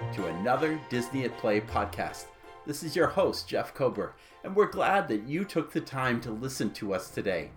To another Disney at Play podcast. This is your host, Jeff Kober, and we're glad that you took the time to listen to us today.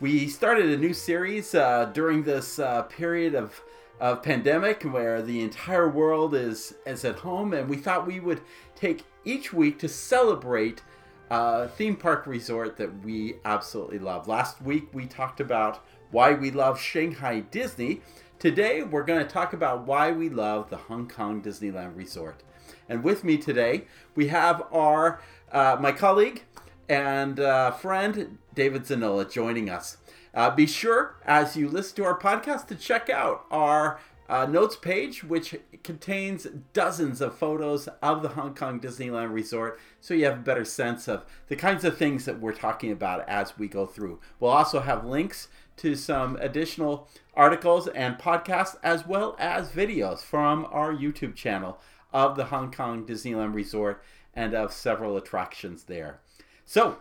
We started a new series uh, during this uh, period of, of pandemic where the entire world is, is at home, and we thought we would take each week to celebrate a theme park resort that we absolutely love. Last week we talked about why we love Shanghai Disney. Today we're going to talk about why we love the Hong Kong Disneyland Resort. And with me today we have our uh, my colleague and uh, friend David Zanola joining us. Uh, be sure as you listen to our podcast to check out our uh, notes page, which contains dozens of photos of the Hong Kong Disneyland Resort, so you have a better sense of the kinds of things that we're talking about as we go through. We'll also have links to some additional articles and podcasts, as well as videos from our YouTube channel of the Hong Kong Disneyland Resort and of several attractions there. So,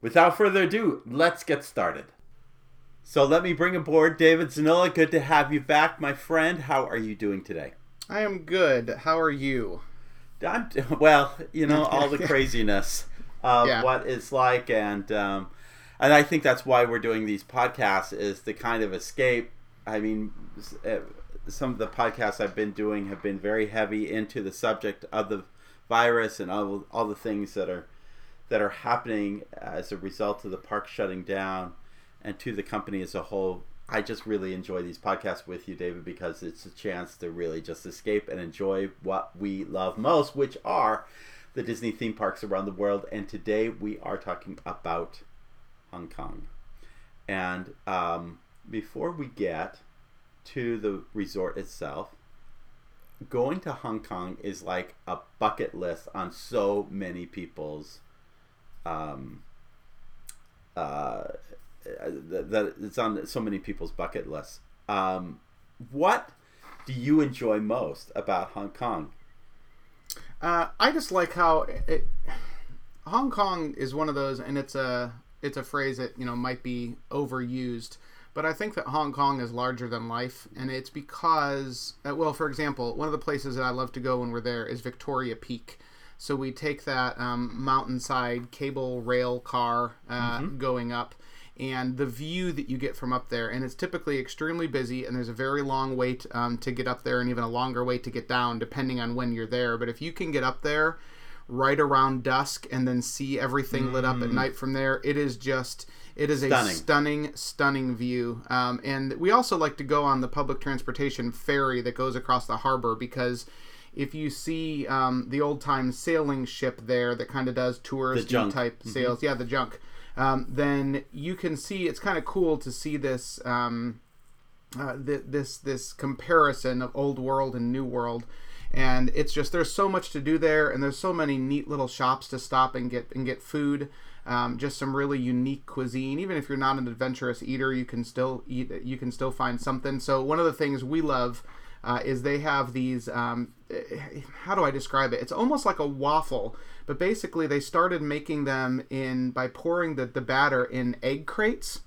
without further ado, let's get started. So let me bring aboard David Zanola. Good to have you back, my friend. How are you doing today? I am good. How are you? I'm well, you know, all the craziness of Yeah. what it's like, and um, and I think that's why we're doing these podcasts is to kind of escape. I mean, uh, some of the podcasts I've been doing have been very heavy into the subject of the virus and all all the things that are that are happening as a result of the park shutting down, and to the company as a whole. I just really enjoy these podcasts with you, David, because it's a chance to really just escape and enjoy what we love most, which are the Disney theme parks around the world. And today we are talking about Hong Kong. And um, before we get to the resort itself, going to Hong Kong is like a bucket list on so many people's um, uh, that, that it's on so many people's bucket lists. Um, what do you enjoy most about Hong Kong? Uh, I just like how it, Hong Kong is one of those, and it's a it's a phrase that you know might be overused, but I think that Hong Kong is larger than life, and it's because uh, well, for example, one of the places that I love to go when we're there is Victoria Peak. So we take that um, mountainside cable rail car uh, going up, and the view that you get from up there, and it's typically extremely busy, and there's a very long wait um, to get up there, and even a longer wait to get down, depending on when you're there. But if you can get up there right around dusk and then see everything lit up at night from there, it is just it is Stunning. a stunning, stunning view. Um, and we also like to go on the public transportation ferry that goes across the harbor because if you see um, the old time sailing ship there that kind of does touristy junk. type sails, yeah, the junk, um, then you can see it's kind of cool to see this. Um, uh, th- this this comparison of old world and new world and it's just there's so much to do there and there's so many neat little shops to stop and get and get food um, just some really unique cuisine. Even if you're not an adventurous eater you can still eat you can still find something. So one of the things we love uh, is they have these um, eh, how do i describe it? It's almost like a waffle but basically they started making them in by pouring the, the batter in egg crates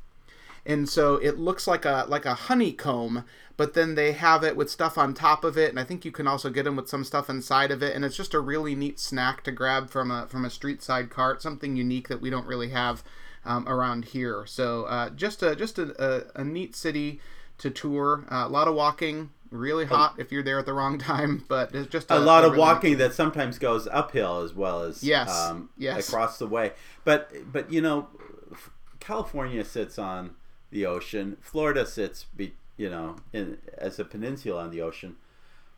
and so it looks like a like a honeycomb but then they have it with stuff on top of it and i think you can also get them with some stuff inside of it and it's just a really neat snack to grab from a from a street side cart something unique that we don't really have um, around here so uh, just a just a, a, a neat city to tour uh, a lot of walking really hot if you're there at the wrong time but it's just A lot of really walking that sometimes goes uphill as well as Yes, um, yes. across the way. But but you know, California sits on the ocean. Florida sits be you know in as a peninsula on the ocean.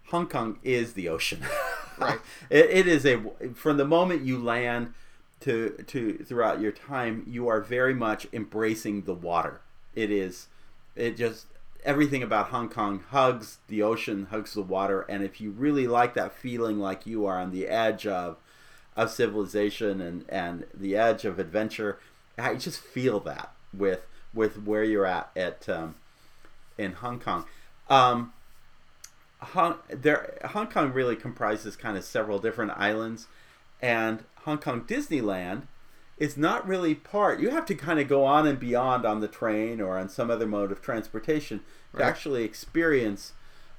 Hong Kong is the ocean. Right. it, it is a from the moment you land to to throughout your time, you are very much embracing the water. It is it just everything about Hong Kong hugs the ocean, hugs the water, and if you really like that feeling like you are on the edge of of civilization and and the edge of adventure, I just feel that with with where you're at at um, in Hong Kong. Um, Hong, there, Hong Kong really comprises kind of several different islands, and Hong Kong Disneyland is not really part. You have to kind of go on and beyond on the train or on some other mode of transportation to actually experience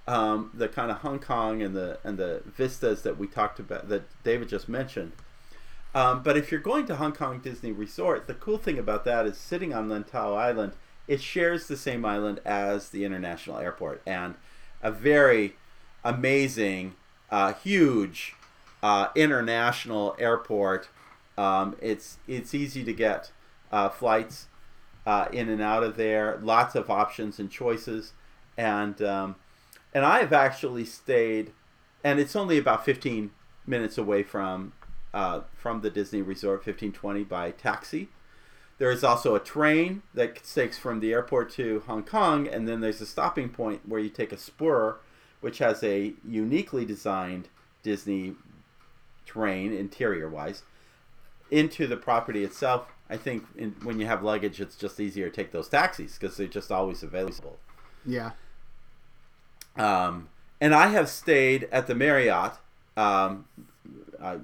um, the kind of Hong Kong and the and the vistas that we talked about that David just mentioned. Um, but if you're going to Hong Kong Disney Resort, the cool thing about that is sitting on Lantau Island, it shares the same island as the international airport and a very amazing, uh, huge uh, international airport. Um, it's it's easy to get uh, flights uh, in and out of there. Lots of options and choices, and um, and I have actually stayed, and it's only about fifteen minutes away from uh, from the Disney Resort, fifteen twenty by taxi. There is also a train that takes from the airport to Hong Kong, and then there's a stopping point where you take a spur, which has a uniquely designed Disney train interior wise into the property itself. I think in, when you have luggage, it's just easier to take those taxis because they're just always available. Yeah. Um, and I have stayed at the Marriott. Um, I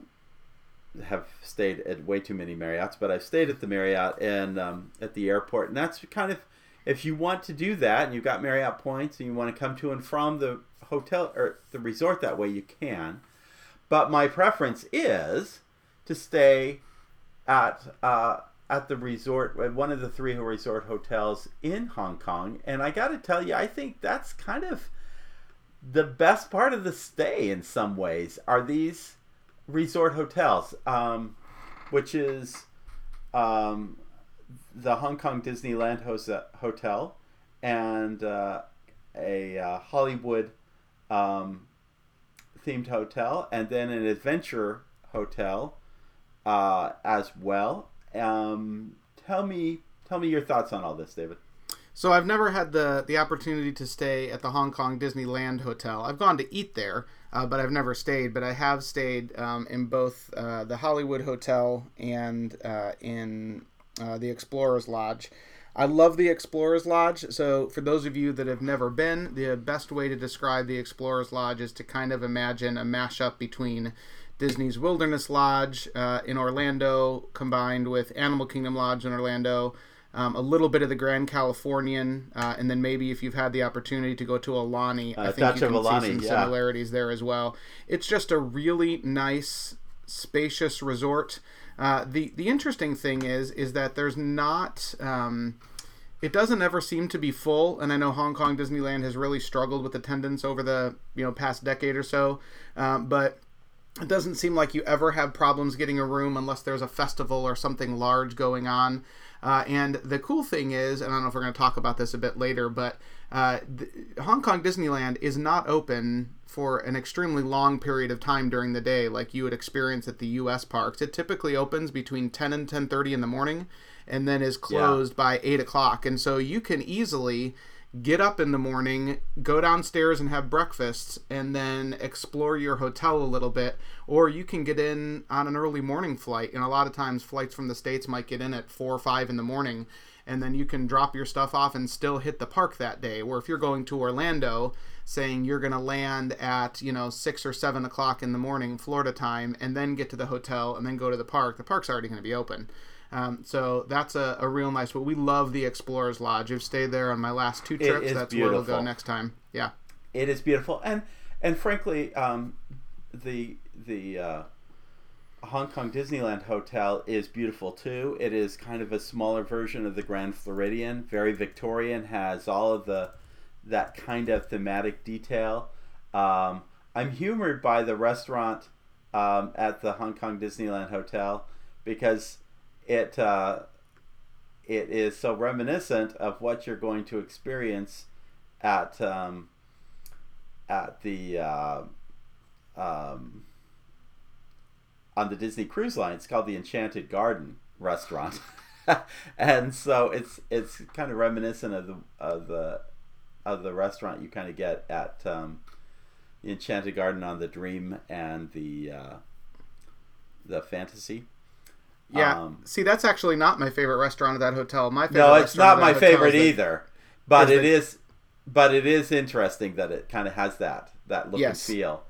have stayed at way too many Marriotts, but I've stayed at the Marriott and um, at the airport, and that's kind of if you want to do that and you've got Marriott points and you want to come to and from the hotel or the resort that way, you can. But my preference is to stay at uh, at the resort, at one of the three resort hotels in Hong Kong, and I got to tell you, I think that's kind of the best part of the stay in some ways. Are these resort hotels, um, which is um, the Hong Kong Disneyland Hotel and uh, a uh, Hollywood um, themed hotel, and then an adventure hotel uh, as well. Um, tell me, tell me your thoughts on all this, David. So I've never had the the opportunity to stay at the Hong Kong Disneyland Hotel. I've gone to eat there, uh, but I've never stayed. But I have stayed um, in both uh, the Hollywood Hotel and uh, in uh, the Explorers Lodge. I love the Explorers Lodge. So, for those of you that have never been, the best way to describe the Explorers Lodge is to kind of imagine a mashup between Disney's Wilderness Lodge uh, in Orlando combined with Animal Kingdom Lodge in Orlando. Um, a little bit of the Grand Californian, uh, and then maybe if you've had the opportunity to go to Alani, Uh, I think you can Aulani, see some yeah. similarities there as well. It's just a really nice, spacious resort. Uh, the the interesting thing is is that there's not. Um, it doesn't ever seem to be full, and I know Hong Kong Disneyland has really struggled with attendance over the you know past decade or so, um, but it doesn't seem like you ever have problems getting a room unless there's a festival or something large going on. Uh, and the cool thing is, and I don't know if we're going to talk about this a bit later, but uh, the, Hong Kong Disneyland is not open for an extremely long period of time during the day, like you would experience at the U.S. parks. It typically opens between 10 and 10:30 in the morning, and then is closed by 8 o'clock. And so you can easily get up in the morning, go downstairs and have breakfast, and then explore your hotel a little bit. Or you can get in on an early morning flight. And a lot of times, flights from the States might get in at 4 or 5 in the morning. And then you can drop your stuff off and still hit the park that day. Or if you're going to Orlando, saying you're going to land at, you know, 6 or 7 o'clock in the morning, Florida time, and then get to the hotel and then go to the park, the park's already going to be open. Um, so that's a, a real nice. But we love the Explorers Lodge. I've stayed there on my last two trips. is That's where we'll go next time. Yeah. It is beautiful, and and frankly, um, the the uh, Hong Kong Disneyland Hotel is beautiful too. It is kind of a smaller version of the Grand Floridian, very Victorian, has all of the that kind of thematic detail. Um, I'm humored by the restaurant um, at the Hong Kong Disneyland Hotel because it uh, it is so reminiscent of what you're going to experience at um, at the uh, um, on the Disney Cruise Line. It's called the Enchanted Garden restaurant, and so it's it's kind of reminiscent of the of the of the restaurant you kind of get at um, the Enchanted Garden on the Dream and the uh, the Fantasy. Yeah. Um, See, that's actually not my favorite restaurant at that hotel. My favorite no, it's not my favorite the- either, but is it the- is. But it is interesting that it kind of has that that look Yes. and feel.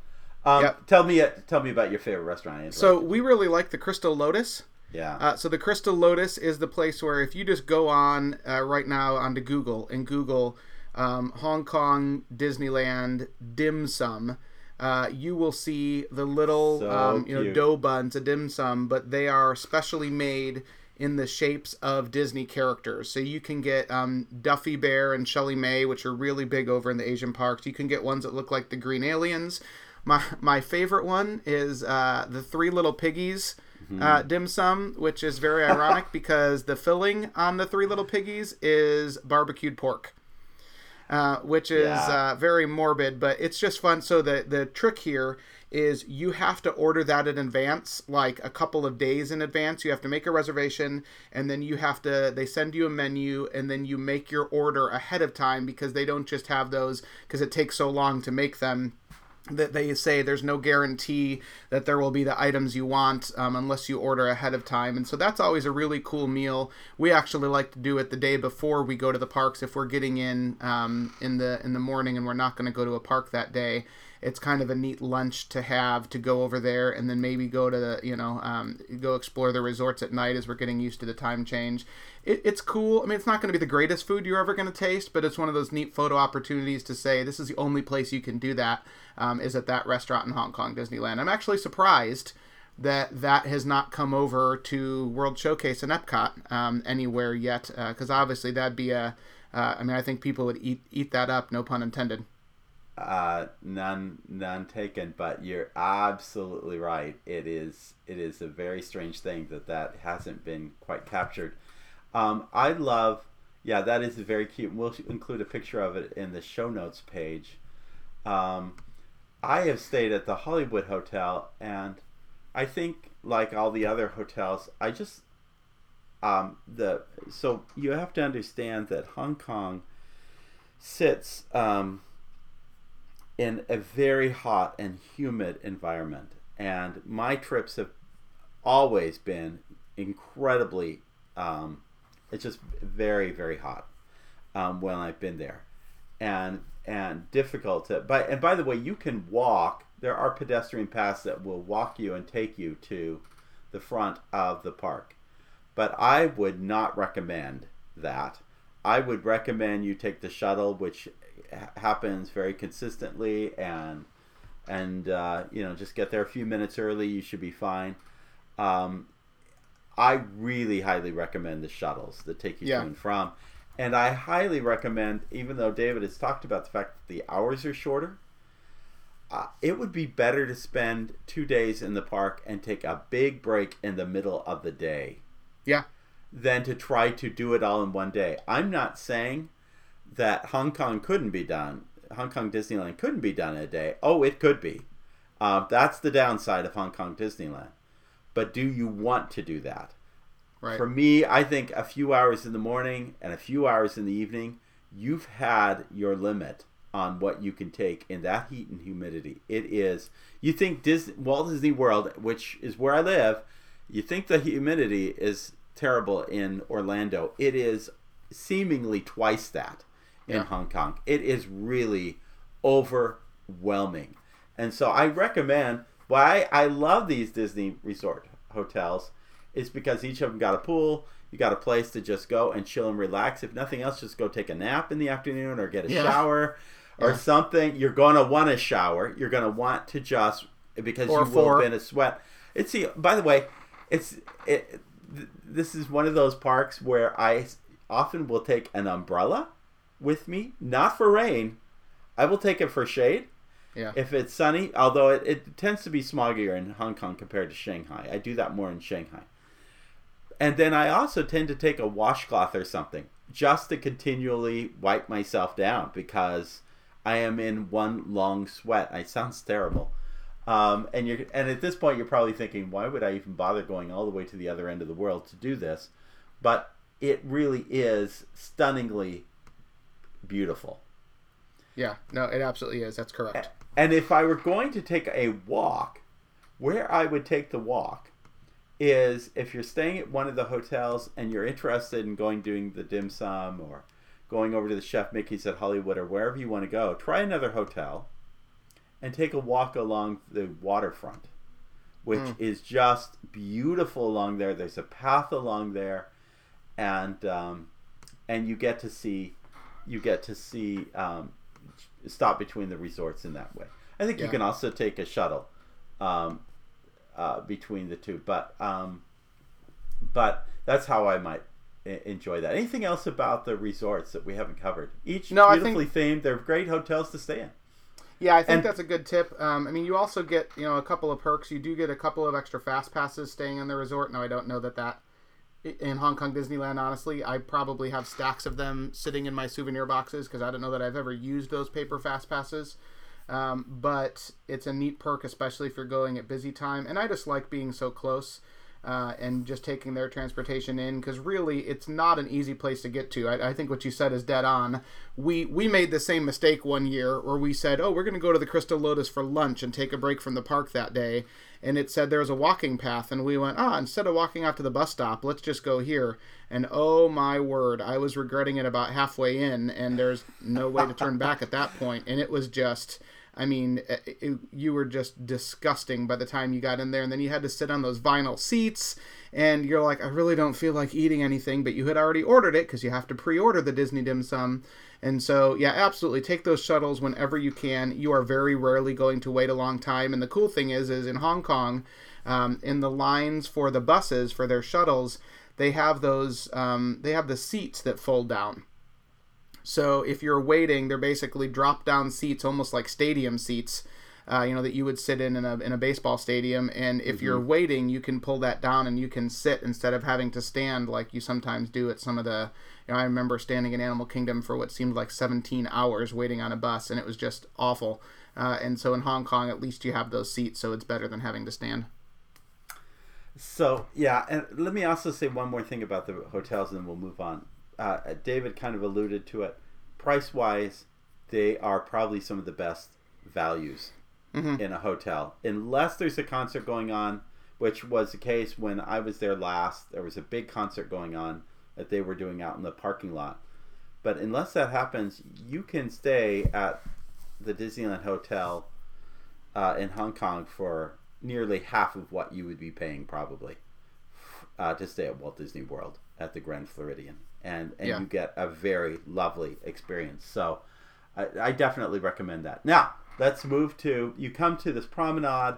Um, Yep. Tell me, tell me about your favorite restaurant. So we really like the Crystal Lotus. yeah, Uh, so the Crystal Lotus is the place where if you just go on uh, right now onto Google and Google um, Hong Kong Disneyland dim sum, uh, you will see the little So um, you know cute. dough buns, a dim sum, but they are specially made in the shapes of Disney characters. So you can get um, Duffy Bear and ShellieMay, which are really big over in the Asian parks. You can get ones that look like the Green Aliens. My my favorite one is uh, the Three Little Piggies. Mm-hmm. Uh, dim sum, which is very ironic because the filling on the Three Little Piggies is barbecued pork uh, which is Yeah. uh, very morbid, but it's just fun. So the the trick here is you have to order that in advance, like a couple of days in advance. You have to make a reservation, and then you have to. They send you a menu, and then you make your order ahead of time because they don't just have those because it takes so long to make them that they say there's no guarantee that there will be the items you want um, unless you order ahead of time. And so that's always a really cool meal. We actually like to do it the day before we go to the parks if we're getting in um, in the in the morning and we're not going to go to a park that day it's kind of a neat lunch to have to go over there and then maybe go to the you know um, go explore the resorts at night as we're getting used to the time change it, it's cool i mean it's not going to be the greatest food you're ever going to taste but it's one of those neat photo opportunities to say this is the only place you can do that um, is at that restaurant in hong kong disneyland i'm actually surprised that that has not come over to world showcase and epcot um, anywhere yet because obviously that'd be a uh, I mean, I think people would eat eat that up. No pun intended. Uh, none, none taken. But you're absolutely right. It is, it is a very strange thing that that hasn't been quite captured. Um, I love, yeah, that is very cute. We'll include a picture of it in the show notes page. Um, I have stayed at the Hollywood Hotel, and I think, like all the other hotels, I just um, the so you have to understand that Hong Kong sits um, in a very hot and humid environment, and my trips have always been incredibly. Um, it's just very very hot um, when I've been there, and and difficult to. But and by the way, you can walk. There are pedestrian paths that will walk you and take you to the front of the park but I would not recommend that. I would recommend you take the shuttle, which happens very consistently, and and uh, you know just get there a few minutes early. You should be fine. Um, I really highly recommend the shuttles that take you Yeah. to and from, and I highly recommend, even though David has talked about the fact that the hours are shorter. Uh, it would be better to spend two days in the park and take a big break in the middle of the day Yeah. than to try to do it all in one day. I'm not saying that Hong Kong couldn't be done. Hong Kong Disneyland couldn't be done in a day. Oh, it could be. Uh, that's the downside of Hong Kong Disneyland. But do you want to do that? Right. For me, I think a few hours in the morning and a few hours in the evening, you've had your limit on what you can take in that heat and humidity. It is. You think Disney, Walt Disney World, which is where I live, you think the humidity is terrible in Orlando. It is seemingly twice that in Yeah. Hong Kong. It is really overwhelming. And so I recommend why I love these Disney resort hotels is because each of them got a pool, you got a place to just go and chill and relax. If nothing else, just go take a nap in the afternoon or get a Yeah. shower or Yeah. something. You're going to want to shower. You're going to want to just because Or you will four. have been a sweat. It's see. By the way, it's it. th- This is one of those parks where I often will take an umbrella with me, not for rain. I will take it for shade Yeah. if it's sunny. Although it, it tends to be smoggier in Hong Kong compared to Shanghai. I do that more in Shanghai. And then I also tend to take a washcloth or something just to continually wipe myself down because I am in one long sweat. It sounds terrible. Um, and you're and at this point you're probably thinking, why would I even bother going all the way to the other end of the world to do this? But it really is stunningly beautiful. Yeah. No, it absolutely is. That's correct. And if I were going to take a walk, where I would take the walk is if you're staying at one of the hotels and you're interested in going doing the dim sum or going over to the Chef Mickey's at Hollywood or wherever you want to go, try another hotel and take a walk along the waterfront, which Mm. is just beautiful along there. There's a path along there, and um, and you get to see you get to see um, stop between the resorts in that way. I think you can also take a shuttle um, uh, between the two, but um, but that's how I might enjoy that. Anything else about the resorts that we haven't covered? Each No, I think- beautifully themed. They're great hotels to stay in. Yeah, I think And- that's a good tip. Um, I mean, you also get you know a couple of perks. You do get a couple of extra fast passes staying in the resort. Now, I don't know that that in Hong Kong Disneyland. Honestly, I probably have stacks of them sitting in my souvenir boxes because I don't know that I've ever used those paper fast passes. Um, but it's a neat perk, especially if you're going at busy time. And I just like being so close. Uh, and just taking their transportation in because really it's not an easy place to get to. I, I think what you said is dead on. We we made the same mistake one year where we said, "Oh, we're going to go to the Crystal Lotus for lunch and take a break from the park that day," and it said there was a walking path, and we went, "Ah, instead of walking out to the bus stop, let's just go here." And oh my word, I was regretting it about halfway in, and there's no way to turn back at that point, and it was just. I mean, it, it- you were just disgusting by the time you got in there, and then you had to sit on those vinyl seats, and you're like, I really don't feel like eating anything, but you had already ordered it because you have to pre-order the Disney dim sum, and so yeah, absolutely take those shuttles whenever you can. You are very rarely going to wait a long time, and the cool thing is, is in Hong Kong, um, in the lines for the buses for their shuttles, they have those, um, they have the seats that fold down. So if you're waiting, they're basically drop down seats, almost like stadium seats, uh, you know, that you would sit in in a, in a baseball stadium. And if you're waiting, you can pull that down and you can sit instead of having to stand like you sometimes do at some of the. I remember standing in Animal Kingdom for what seemed like 17 hours waiting on a bus, and it was just awful. Uh, and so in Hong Kong, at least you have those seats, so it's better than having to stand. So yeah, and let me also say one more thing about the hotels, and then we'll move on. Uh, David kind of alluded to it. Price wise, they are probably some of the best values Mhm. in a hotel, unless there's a concert going on, which was the case when I was there last. There was a big concert going on that they were doing out in the parking lot. But unless that happens, you can stay at the Disneyland Hotel uh, in Hong Kong for nearly half of what you would be paying probably uh, to stay at Walt Disney World at the Grand Floridian, and and Yeah. you get a very lovely experience. So I, I definitely recommend that. Now let's move to you come to this promenade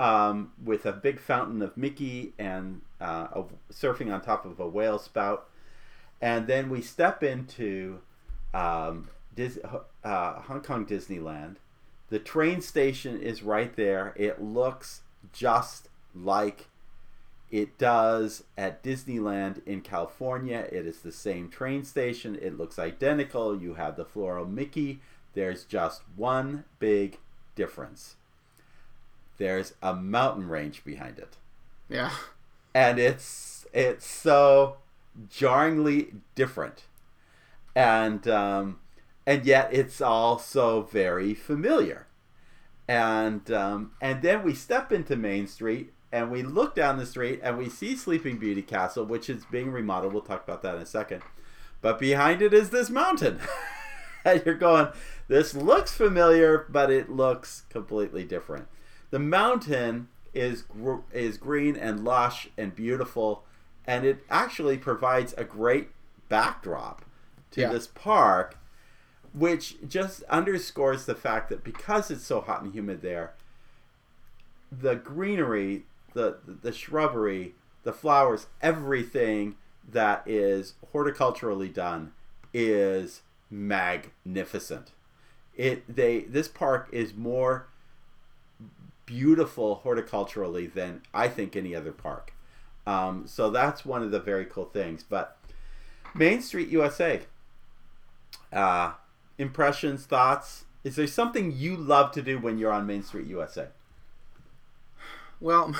um, with a big fountain of Mickey and uh, a, surfing on top of a whale spout, and then we step into um, Dis- uh, Hong Kong Disneyland. The train station is right there. It looks just like it does at Disneyland in California. It is the same train station. It looks identical. You have the floral Mickey. There's just one big difference. There's a mountain range behind it. Yeah. And it's it's so jarringly different. And um, and yet it's also very familiar. And um, and then we step into Main Street and we look down the street and we see Sleeping Beauty Castle, which is being remodeled. We'll talk about that in a second. But behind it is this mountain. and you're going, this looks familiar, but it looks completely different. The mountain is gr- is green and lush and beautiful, and it actually provides a great backdrop to Yeah. this park, which just underscores the fact that because it's so hot and humid there, the greenery, the the shrubbery, the flowers, everything that is horticulturally done is magnificent. It they this park is more beautiful horticulturally than I think any other park. Um, so that's one of the very cool things. But Main Street USA, uh, impressions, thoughts. Is there something you love to do when you're on Main Street USA? Well,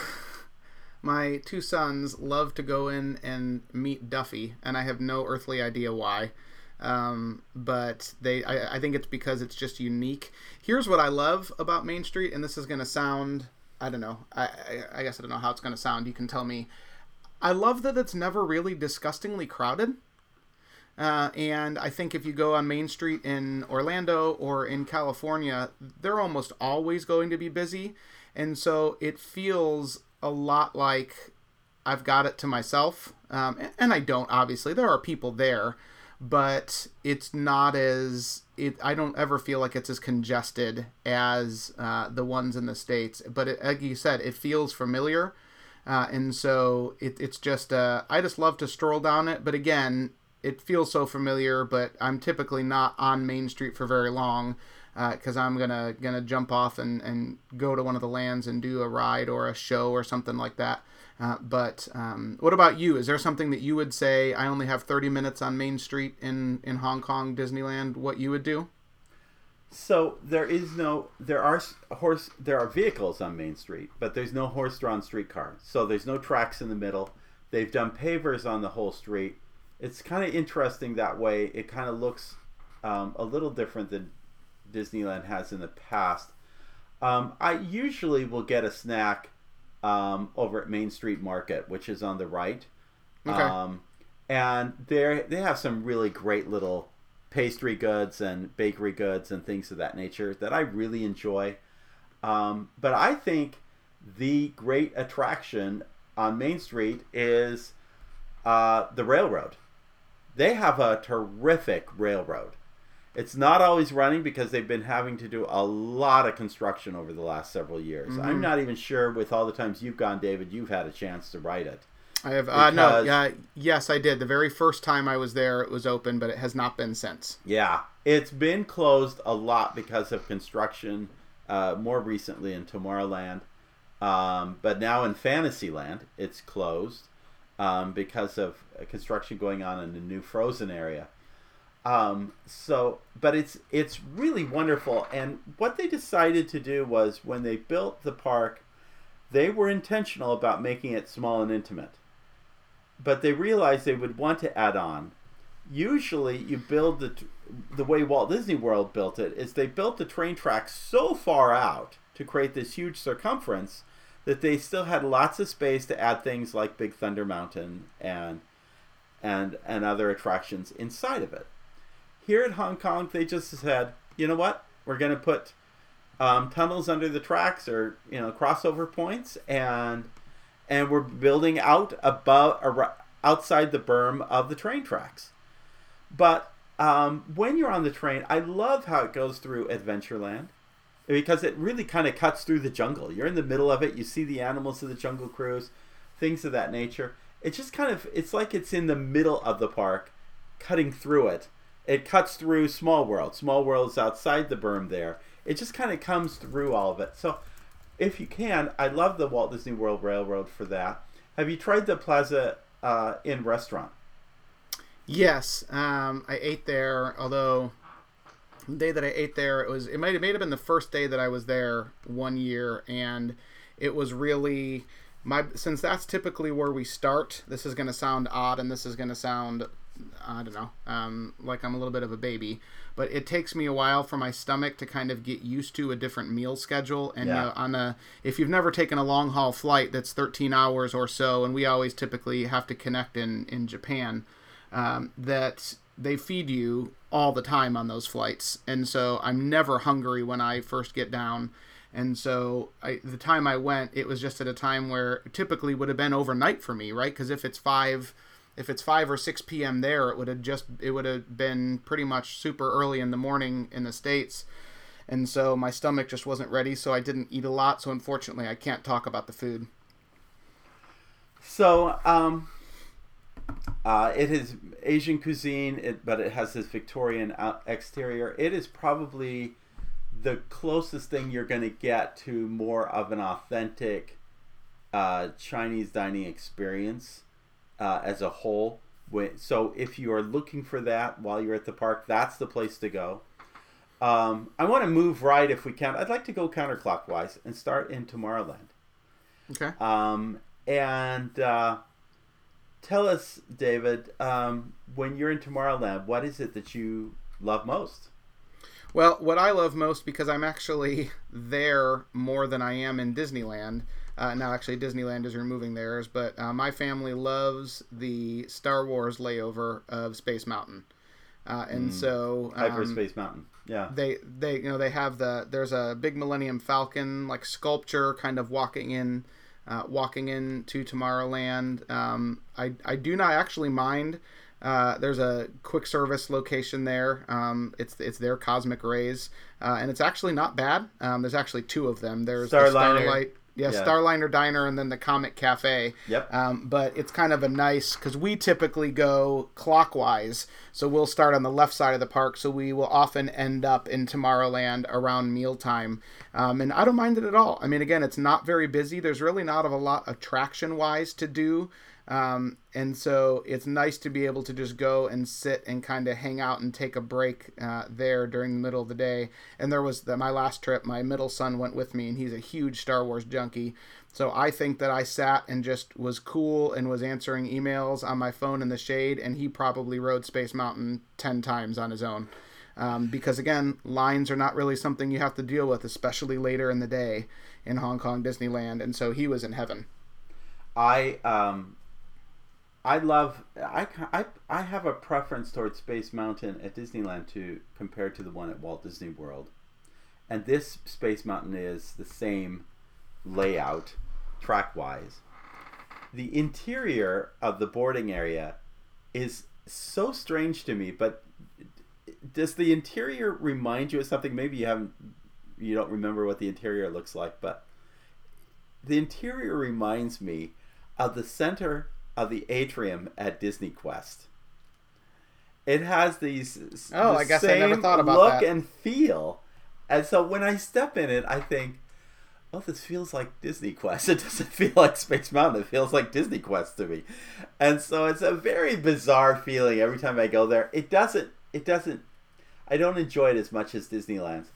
my two sons love to go in and meet Duffy, and I have no earthly idea why. Um, but they, I, I think it's because it's just unique. Here's what I love about Main Street, and this is going to sound, I don't know, I, I, I guess I don't know how it's going to sound. You can tell me. I love that it's never really disgustingly crowded. Uh, and I think if you go on Main Street in Orlando or in California, they're almost always going to be busy. And so it feels a lot like I've got it to myself. Um, and, and I don't, obviously. There are people there. But it's not as it. I don't ever feel like it's as congested as uh, the ones in the states. But it, like you said, it feels familiar, uh, and so it, it's just. Uh, I just love to stroll down it. But again, it feels so familiar. But I'm typically not on Main Street for very long because uh, I'm gonna gonna jump off and, and go to one of the lands and do a ride or a show or something like that. Uh, but um, what about you? Is there something that you would say? I only have 30 minutes on Main Street in in Hong Kong Disneyland. What you would do? So there is no there are horse there are vehicles on Main Street, but there's no horse-drawn streetcar. So there's no tracks in the middle. They've done pavers on the whole street. It's kind of interesting that way. It kind of looks um, a little different than Disneyland has in the past. Um, I usually will get a snack um, over at Main Street Market, which is on the right. Okay. Um, and they they have some really great little pastry goods and bakery goods and things of that nature that I really enjoy. Um, but I think the great attraction on Main Street is uh, the railroad. They have a terrific railroad. It's not always running because they've been having to do a lot of construction over the last several years. Mm-hmm. I'm not even sure with all the times you've gone, David, you've had a chance to ride it. I have uh, no, yeah, yes, I did. The very first time I was there, it was open, but it has not been since. Yeah, it's been closed a lot because of construction. Uh, more recently in Tomorrowland, um, but now in Fantasyland, it's closed um, because of construction going on in the new Frozen area. Um, so, but it's it's really wonderful. And what they decided to do was when they built the park, they were intentional about making it small and intimate. But they realized they would want to add on. Usually, you build the the way Walt Disney World built it is they built the train tracks so far out to create this huge circumference that they still had lots of space to add things like Big Thunder Mountain and and and other attractions inside of it. Here at Hong Kong, they just said, you know what? We're going to put um, tunnels under the tracks or you know crossover points, and and we're building out above outside the berm of the train tracks. But um, when you're on the train, I love how it goes through Adventureland because it really kind of cuts through the jungle. You're in the middle of it. You see the animals of the Jungle Cruise, things of that nature. It just kind of it's like it's in the middle of the park, cutting through it, it cuts through Small World. Small World's outside the berm there. It just kind of comes through all of it. So, if you can, I love the Walt Disney World Railroad for that. Have you tried the Plaza uh, Inn restaurant? Yes, um, I ate there. Although the day that I ate there, it was it might it may have been the first day that I was there one year, and it was really my since that's typically where we start. This is going to sound odd, and this is going to sound I don't know, um, like I'm a little bit of a baby. But it takes me a while for my stomach to kind of get used to a different meal schedule. And yeah. uh, on a, if you've never taken a long haul flight that's 13 hours or so, and we always typically have to connect in in Japan, um, that they feed you all the time on those flights, and so I'm never hungry when I first get down. And so I, the time I went, it was just at a time where typically would have been overnight for me, right? Because if it's five if it's 5 or 6 p.m. there, it would have just it would have been pretty much super early in the morning in the states. And so my stomach just wasn't ready, so I didn't eat a lot. So unfortunately, I can't talk about the food. So, um, uh, it is Asian cuisine, it, but it has this Victorian exterior. It is probably the closest thing you're going to get to more of an authentic uh, Chinese dining experience uh, as a whole. So if you are looking for that while you're at the park, that's the place to go. Um, I want to move right if we can. I'd like to go counterclockwise and start in Tomorrowland. Okay. Um, and uh, tell us, David, um, when you're in Tomorrowland, what is it that you love most? Well, what I love most because I'm actually there more than I am in Disneyland uh, now, actually, Disneyland is removing theirs, but uh, my family loves the Star Wars layover of Space Mountain, uh, and mm. so um, Hyperspace Mountain. Yeah, they they you know they have the there's a big Millennium Falcon like sculpture kind of walking in, uh, walking into Tomorrowland. Um, I I do not actually mind. Uh, there's a quick service location there. Um, it's it's their Cosmic Rays, uh, and it's actually not bad. Um, there's actually two of them. There's the Starlight, yeah, Yeah. Starliner Diner, and then the Comic Cafe. Yep. Um, but it's kind of a nice because we typically go clockwise, so we'll start on the left side of the park. So we will often end up in Tomorrowland around mealtime, um, and I don't mind it at all. I mean, again, it's not very busy. There's really not a lot attraction wise to do. Um, and so it's nice to be able to just go and sit and kind of hang out and take a break uh, there during the middle of the day. And there was the, my last trip, my middle son went with me, and he's a huge Star Wars junkie. So I think that I sat and just was cool and was answering emails on my phone in the shade, and he probably rode Space Mountain 10 times on his own. Um, because again, lines are not really something you have to deal with, especially later in the day in Hong Kong Disneyland. And so he was in heaven. I um I love I, I I have a preference towards Space Mountain at Disneyland to compared to the one at Walt Disney World. And this Space Mountain is the same layout track wise. The interior of the boarding area is so strange to me, but does the interior remind you of something maybe you haven't you don't remember what the interior looks like, but the interior reminds me of the center of the atrium at Disney Quest. It has these Oh, the I guess I never thought about that. look that. and feel, and so when I step in it, I think, "Oh, this feels like Disney Quest. It doesn't feel like Space Mountain. It feels like Disney Quest to me," and so it's a very bizarre feeling every time I go there. It doesn't. It doesn't. I don't enjoy it as much as Disneyland.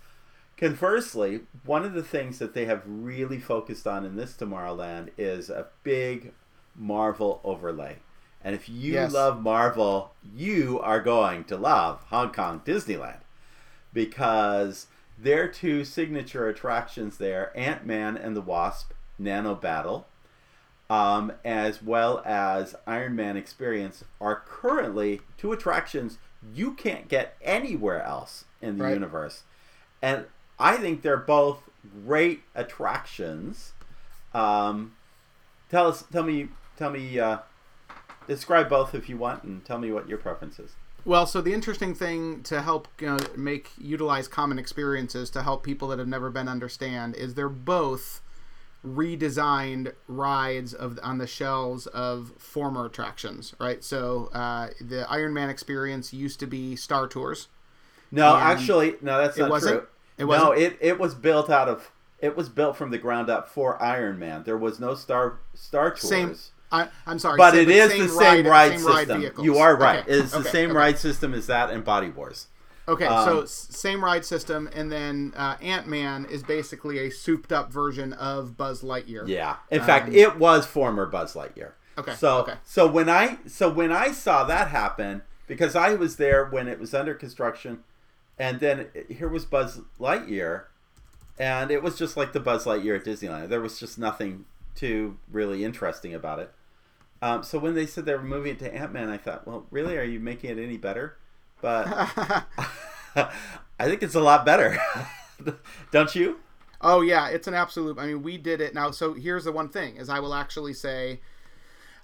Conversely, one of the things that they have really focused on in this Tomorrowland is a big Marvel overlay. And if you Yes. love Marvel, you are going to love Hong Kong Disneyland because their two signature attractions there, Ant Man and the Wasp Nano Battle, um, as well as Iron Man Experience, are currently two attractions you can't get anywhere else in the Right. universe. And I think they're both great attractions. Um, tell us, tell me, tell me, uh, describe both if you want, and tell me what your preference is. Well, so the interesting thing to help you know, make utilize common experiences to help people that have never been understand is they're both redesigned rides of on the shelves of former attractions, right? So uh, the Iron Man experience used to be Star Tours. No, actually, no, that's it not wasn't? true. It wasn't? No, it it was built out of it was built from the ground up for Iron Man. There was no Star Star Tours. Same. I, I'm sorry, but same- it is the same ride, same system. you are right. Okay, It's the same okay. ride system as that and Body Wars. Okay, Um, so same ride system, and then uh, Ant Man is basically a souped up version of Buzz Lightyear. Yeah. In fact, Um, it was former Buzz Lightyear. Okay, So okay. so when I so when I saw that happen because I was there when it was under construction, and then here was Buzz Lightyear, and it was just like the Buzz Lightyear at Disneyland. There was just nothing too really interesting about it. Um, so when they said they were moving it to Ant Man, I thought, well, really, are you making it any better? But I think it's a lot better, don't you? Oh yeah, it's an absolute. I mean, we did it now. So here's the one thing: is I will actually say,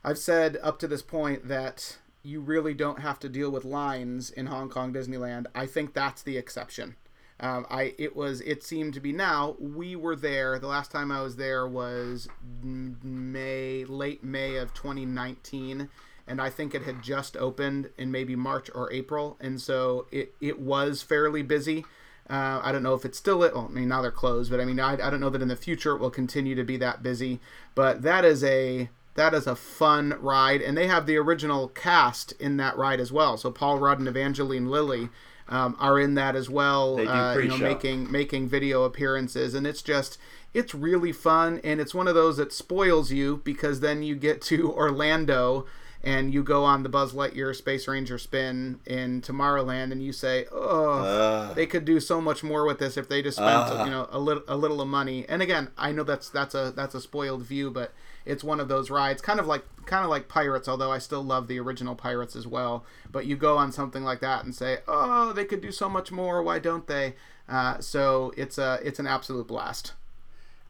I've said up to this point that you really don't have to deal with lines in Hong Kong Disneyland. I think that's the exception. Um, I it was it seemed to be now we were there. The last time I was there was May late May of 2019. And I think it had just opened in maybe March or April, and so it, it was fairly busy. Uh, I don't know if it's still it. Well, I mean, now they're closed, but I mean, I, I don't know that in the future it will continue to be that busy. But that is a that is a fun ride, and they have the original cast in that ride as well. So Paul Rudd and Evangeline Lilly um, are in that as well. Uh, you know, making making video appearances, and it's just it's really fun, and it's one of those that spoils you because then you get to Orlando and you go on the Buzz Lightyear Space Ranger spin in Tomorrowland, and you say, "Oh, Ugh. they could do so much more with this if they just spent Ah. you know a little a little of money." And again, I know that's that's a that's a spoiled view, but it's one of those rides, kind of like kind of like Pirates, although I still love the original Pirates as well. But you go on something like that and say, "Oh, they could do so much more. Why don't they?" Uh, so it's a it's an absolute blast.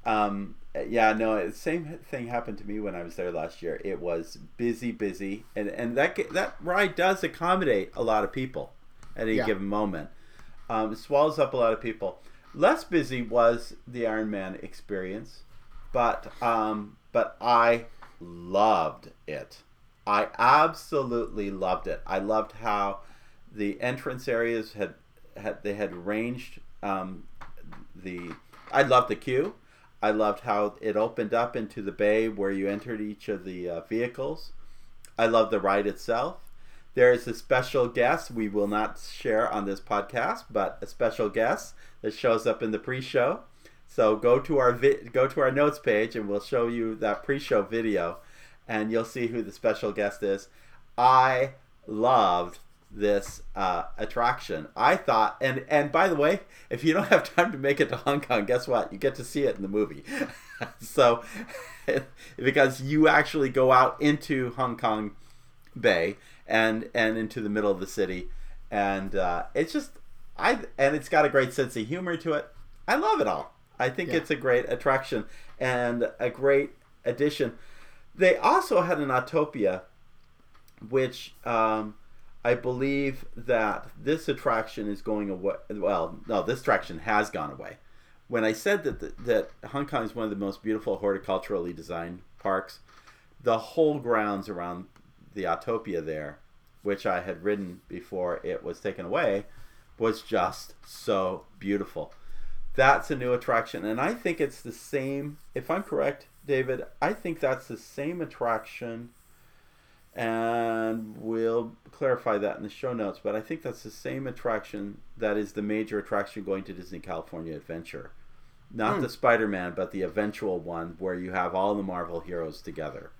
Um, yeah, no, same thing happened to me when I was there last year. It was busy, busy, and and that that ride does accommodate a lot of people at any Yeah. given moment. Um, it swallows up a lot of people. Less busy was the Iron Man experience, but um, but I loved it. I absolutely loved it. I loved how the entrance areas had had they had arranged um, the. I loved the queue. I loved how it opened up into the bay where you entered each of the uh, vehicles. I love the ride itself. There is a special guest we will not share on this podcast, but a special guest that shows up in the pre-show. So go to our vi- go to our notes page, and we'll show you that pre-show video, and you'll see who the special guest is. I loved this uh, attraction. I thought, and and by the way, if you don't have time to make it to Hong Kong, guess what? You get to see it in the movie. so, because you actually go out into Hong Kong Bay and and into the middle of the city, and uh, it's just I and it's got a great sense of humor to it. I love it all. I think Yeah. it's a great attraction and a great addition. They also had an Autopia, which um, I believe that this attraction is going away. Well, no, this attraction has gone away. When I said that the, that Hong Kong is one of the most beautiful horticulturally designed parks, the whole grounds around the Autopia there, which I had ridden before it was taken away, was just so beautiful. That's a new attraction, and I think it's the same. If I'm correct, David, I think that's the same attraction, and we'll clarify that in the show notes. But I think that's the same attraction that is the major attraction going to Disney California Adventure, not Hmm. the Spider-Man, but the eventual one where you have all the Marvel heroes together.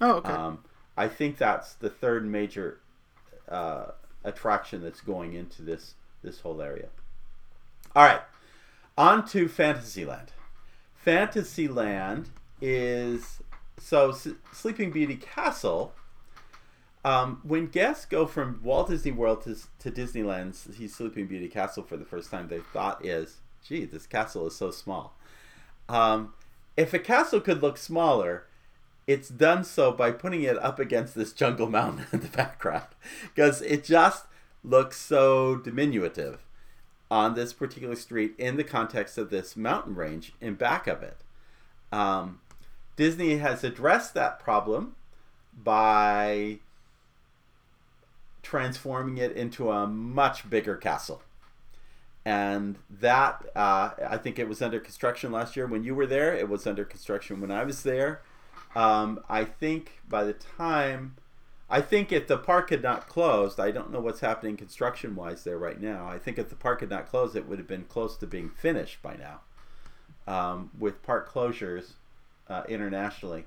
Oh, okay. Um, I think that's the third major uh, attraction that's going into this this whole area. All right, on to Fantasyland. Fantasyland is so S- Sleeping Beauty Castle. Um, when guests go from Walt Disney World to, to he's Sleeping Beauty Castle for the first time, their thought is, "Gee, this castle is so small." Um, if a castle could look smaller, it's done so by putting it up against this jungle mountain in the background because it just looks so diminutive on this particular street in the context of this mountain range in back of it. Um, Disney has addressed that problem by transforming it into a much bigger castle. And that, uh, I think it was under construction last year when you were there. It was under construction when I was there. Um, I think by the time, I think if the park had not closed, I don't know what's happening construction wise there right now. I think if the park had not closed, it would have been close to being finished by now. Um, with park closures uh, internationally,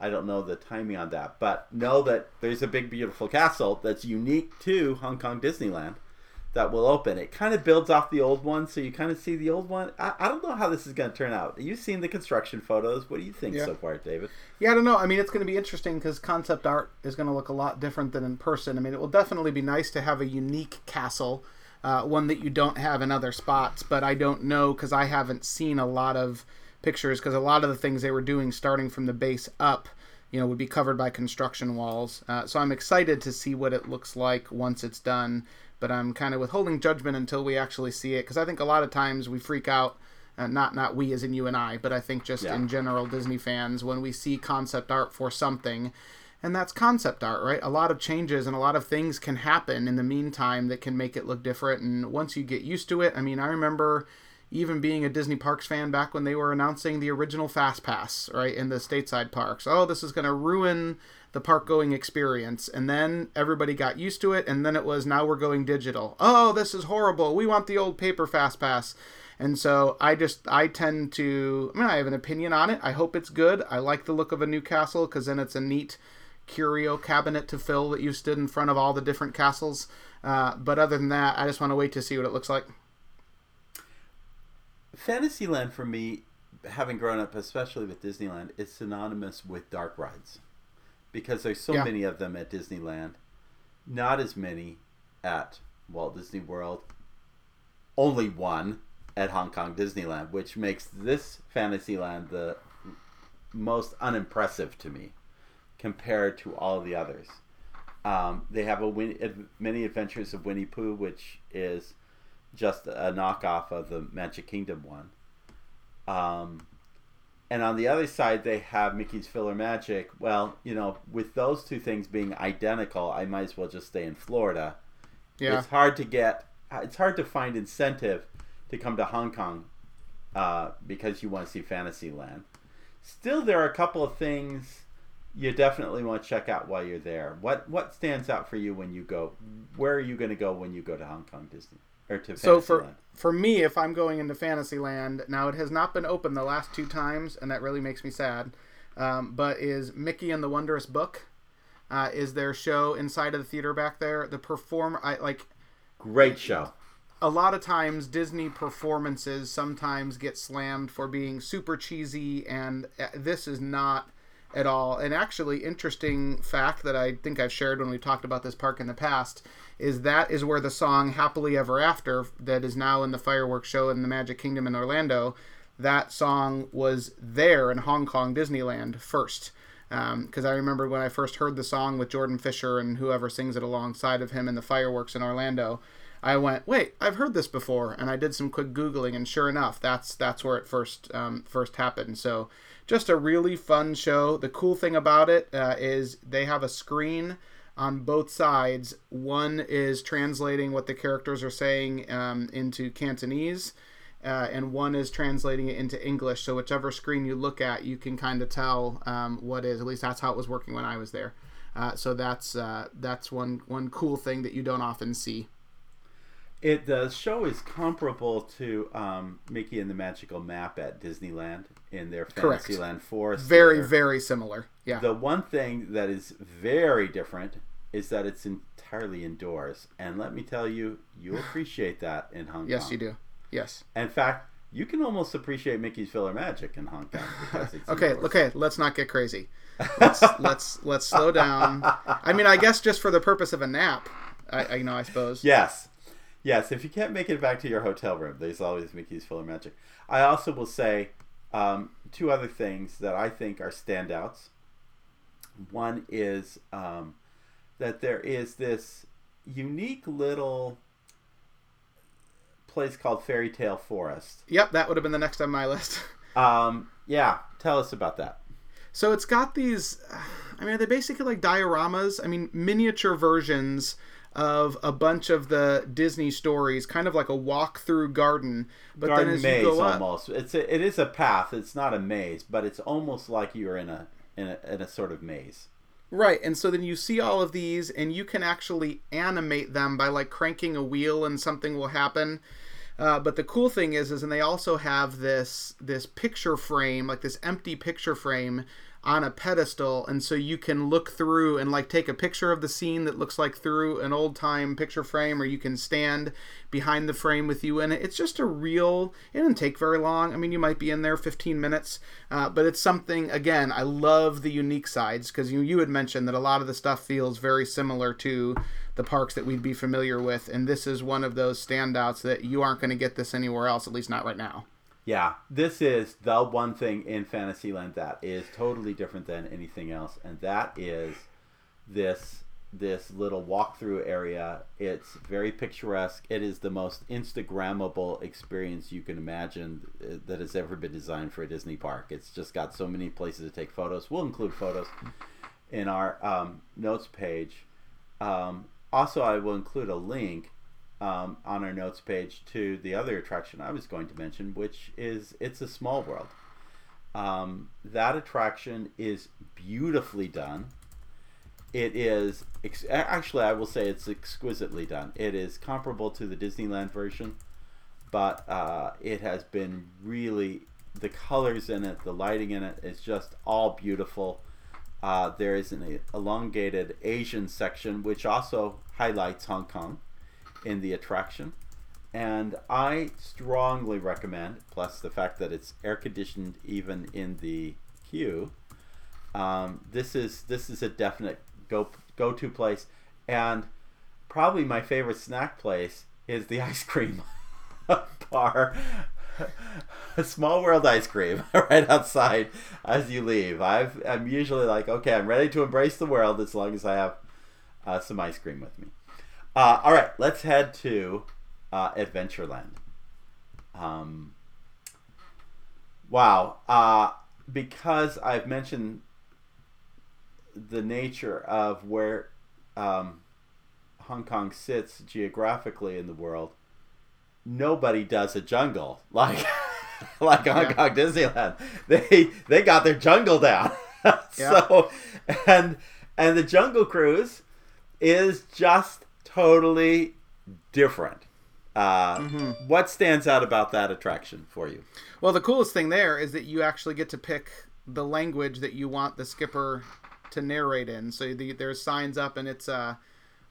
I don't know the timing on that, but know that there's a big, beautiful castle that's unique to Hong Kong Disneyland that will open. It kind of builds off the old one, so you kind of see the old one. I, I don't know how this is going to turn out. You've seen the construction photos. What do you think Yeah. so far, David? Yeah, I don't know. I mean, it's going to be interesting because concept art is going to look a lot different than in person. I mean, it will definitely be nice to have a unique castle, uh, one that you don't have in other spots. But I don't know because I haven't seen a lot of pictures because a lot of the things they were doing starting from the base up, you know, would be covered by construction walls. Uh, so I'm excited to see what it looks like once it's done. But I'm kind of withholding judgment until we actually see it because I think a lot of times we freak out. Uh, not not we as in you and I, but I think just Yeah. in general Disney fans when we see concept art for something, and that's concept art, right? A lot of changes and a lot of things can happen in the meantime that can make it look different. And once you get used to it, I mean, I remember even being a Disney Parks fan back when they were announcing the original Fast Pass, right, in the stateside parks. Oh, this is going to ruin the park going experience. And then everybody got used to it, and then it was now we're going digital. Oh, this is horrible. We want the old paper Fast Pass. And so I just I tend to I mean I have an opinion on it. I hope it's good. I like the look of a new castle because then it's a neat curio cabinet to fill that you stood in front of all the different castles. Uh, but other than that, I just want to wait to see what it looks like. Fantasyland for me, having grown up, especially with Disneyland, is synonymous with dark rides because there's so Yeah. many of them at Disneyland, not as many at Walt Disney World. Only one, at Hong Kong Disneyland, which makes this Fantasyland the most unimpressive to me compared to all the others. Um, they have a Win- many adventures of Winnie Pooh, which is just a knockoff of the Magic Kingdom one. Um, and on the other side, they have Mickey's PhilharMagic. Well, you know, with those two things being identical, I might as well just stay in Florida. Yeah. It's hard to get. It's hard to find incentive to come to Hong Kong uh, because you want to see Fantasyland. Still, there are a couple of things you definitely want to check out while you're there. What what stands out for you when you go? Where are you going to go when you go to Hong Kong Disney or to So for for me, if I'm going into Fantasyland, now it has not been open the last two times, and that really makes me sad. Um, but is Mickey and the Wondrous Book? Uh, is their show inside of the theater back there? The perform I like. Great show. A lot of times, Disney performances sometimes get slammed for being super cheesy, and uh, this is not at all. And actually, interesting fact that I think I've shared when we talked about this park in the past is that is where the song "Happily Ever After" that is now in the fireworks show in the Magic Kingdom in Orlando, that song was there in Hong Kong Disneyland first. Because um, I remember when I first heard the song with Jordan Fisher and whoever sings it alongside of him in the fireworks in Orlando. I went, wait, I've heard this before, and I did some quick googling, and sure enough, that's that's where it first um, first happened. So just a really fun show. The cool thing about it uh, is they have a screen on both sides. One is translating what the characters are saying um, into Cantonese, uh, and one is translating it into English. So whichever screen you look at, you can kind of tell um, what is. At least that's how it was working when I was there. Uh, so that's uh, that's one one cool thing that you don't often see. It the show is comparable to um, Mickey and the Magical Map at Disneyland in their Fantasyland Forest. Very, very similar. Yeah. The one thing that is very different is that it's entirely indoors, and let me tell you, you appreciate that in Hong yes, Kong. Yes, you do. Yes. In fact, you can almost appreciate Mickey's PhilharMagic in Hong Kong because okay, indoors. okay, let's not get crazy. Let's let's let's slow down. I mean, I guess just for the purpose of a nap, I, I you know, I suppose. Yes. Yes, if you can't make it back to your hotel room, there's always Mickey's PhilharMagic. I also will say um, two other things that I think are standouts. One is um, that there is this unique little place called Fairy Tale Forest. Yep, that would have been the next on my list. um, yeah, tell us about that. So it's got these. I mean, they're basically like dioramas. I mean, miniature versions of a bunch of the Disney stories, kind of like a walk-through garden. But garden then as maze you go up, almost. It's a, it is a path. It's not a maze, but it's almost like you're in a in a, in a sort of maze. Right, and so then you see all of these, and you can actually animate them by like cranking a wheel, and something will happen. Uh, but the cool thing is, is and they also have this this picture frame, like this empty picture frame on a pedestal and so you can look through and like take a picture of the scene that looks like through an old time picture frame or you can stand behind the frame with you in it it's just a real it doesn't take very long. I mean you might be in there 15 minutes uh, but it's something again i love the unique sides because you, you had mentioned that a lot of the stuff feels very similar to the parks that we'd be familiar with and this is one of those standouts that you aren't going to get this anywhere else at least not right now yeah, this is the one thing in Fantasyland that is totally different than anything else, and that is this this little walkthrough area. It's very picturesque. It is the most Instagrammable experience you can imagine uh, that has ever been designed for a Disney park. It's just got so many places to take photos. We'll include photos in our um, notes page. Um, also, I will include a link um, on our notes page to the other attraction I was going to mention, which is It's a Small World. Um, that attraction is beautifully done. It is ex- actually, I will say it's exquisitely done. It is comparable to the Disneyland version, but uh, it has been really the colors in it, the lighting in it is just all beautiful. Uh, there is an elongated Asian section, which also highlights Hong Kong in the attraction. And I strongly recommend, plus the fact that it's air conditioned even in the queue, um, this is this is a definite go go to place. And probably my favorite snack place is the ice cream. bar a small world ice cream right outside as you leave. I've, I'm usually like, okay, I'm ready to embrace the world as long as I have uh, some ice cream with me. Uh, all right, let's head to uh, Adventureland. Um, wow. Uh, because I've mentioned the nature of where um, Hong Kong sits geographically in the world, nobody does a jungle like like Hong Yeah. Kong Disneyland. They they got their jungle down. so and and the Jungle Cruise is just totally different. Uh, What stands out about that attraction for you? Well, the coolest thing there is that you actually get to pick the language that you want the skipper to narrate in. So the, there's signs up, and it's uh,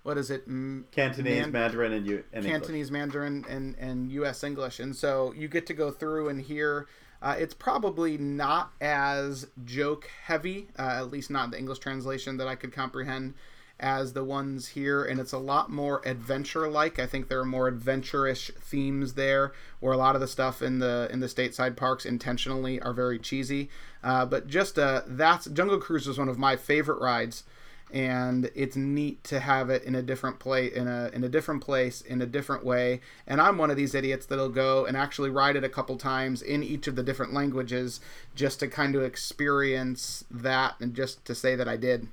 what is it? M- Cantonese, Man- Mandarin, and you and English. Cantonese Mandarin and, and U.S. English, and so you get to go through and hear. Uh, it's probably not as joke heavy, uh, at least not the English translation that I could comprehend, as the ones here, and it's a lot more adventure like. I think there are more adventurous themes there, where a lot of the stuff in the in the stateside parks intentionally are very cheesy. Uh, but just uh, that's Jungle Cruise was one of my favorite rides and it's neat to have it in a different place in a in a different place in a different way and i'm one of these idiots that'll go and actually ride it a couple times in each of the different languages just to kind of experience that and just to say that i did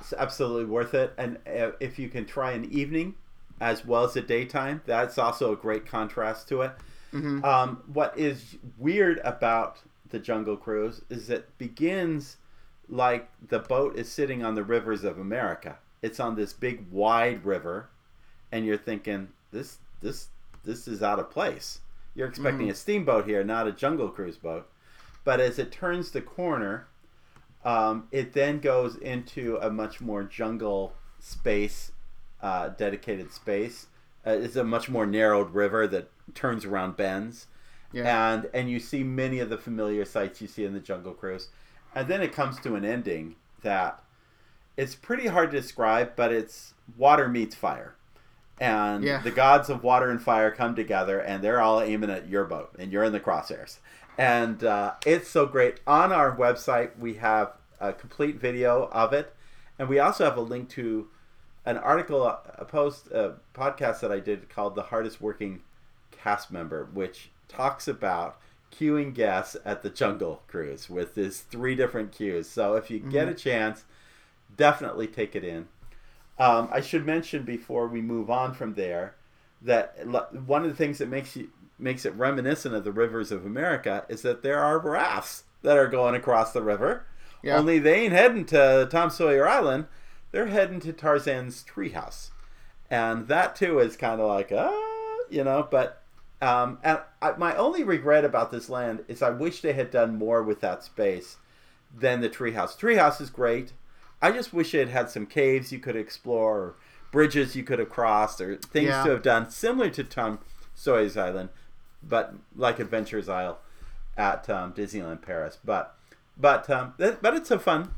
It's absolutely worth it. And uh, if you can try an evening as well as a daytime, that's also a great contrast to it. Um, what is weird about the Jungle Cruise is it begins like the boat is sitting on the rivers of America. It's on this big wide river, and you're thinking this this this is out of place. You're expecting a steamboat here, not a Jungle Cruise boat. But as it turns the corner, um, it then goes into a much more jungle space, uh, dedicated space. Uh, it's a much more narrowed river that turns around bends, Yeah. and and you see many of the familiar sights you see in the Jungle Cruise, and then it comes to an ending that it's pretty hard to describe, but it's water meets fire. And Yeah. the gods of water and fire come together, and they're all aiming at your boat, and you're in the crosshairs. And uh, it's so great. On our website, we have a complete video of it, and we also have a link to an article, a post, a podcast that I did called "The Hardest Working Cast Member," which talks about queuing guests at the Jungle Cruise with these three different queues. So if you get a chance, definitely take it in. Um, I should mention before we move on from there that one of the things that makes you makes it reminiscent of the rivers of America is that there are rafts that are going across the river. Yeah. Only they ain't heading to Tom Sawyer Island; they're heading to Tarzan's treehouse, and that too is kind of like, uh, you know. But um, and I, my only regret about this land is I wish they had done more with that space than the treehouse. Treehouse is great. I just wish it had some caves you could explore, or bridges you could have crossed, or things Yeah. to have done similar to Tom Sawyer's Island, but like Adventures Isle at um, Disneyland Paris. But but um, th- but it's a fun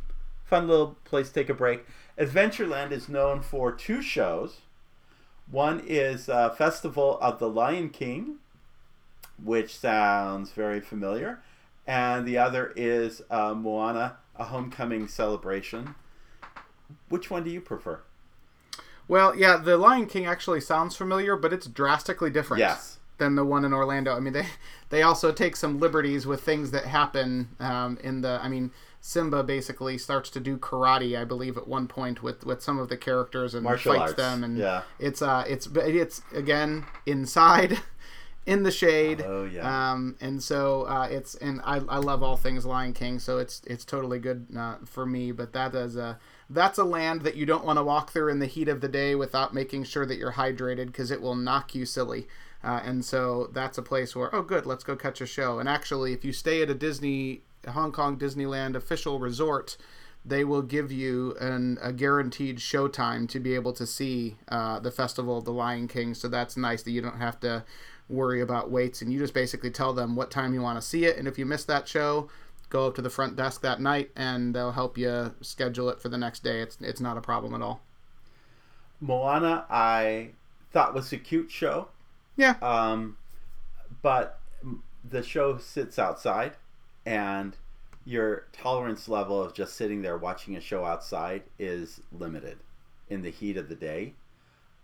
fun little place to take a break. Adventureland is known for two shows. One is uh, Festival of the Lion King, which sounds very familiar, and the other is uh, Moana, a homecoming celebration. Which one do you prefer? well yeah the lion king actually sounds familiar but it's drastically different Yes. Than the one in Orlando. I mean, they they also take some liberties with things that happen um, in the. I mean, Simba basically starts to do karate, I believe, at one point with with some of the characters and Martial fights arts, them, and yeah. it's uh it's it's again inside. In the shade, Oh, yeah. um, and so uh, it's and I, I love all things Lion King, so it's it's totally good uh, for me. But that is a that's a land that you don't want to walk through in the heat of the day without making sure that you're hydrated because it will knock you silly. Uh, and so that's a place where oh good, let's go catch a show. And actually, if you stay at a Disney Hong Kong Disneyland official resort, they will give you an, a guaranteed show time to be able to see uh, the Festival of the Lion King. So that's nice that you don't have to worry about waits and you just basically tell them what time you want to see it. And if you miss that show, go up to the front desk that night and they'll help you schedule it for the next day. It's it's not a problem at all. Moana, I thought was a cute show. Yeah. Um, but the show sits outside, and your tolerance level of just sitting there watching a show outside is limited in the heat of the day.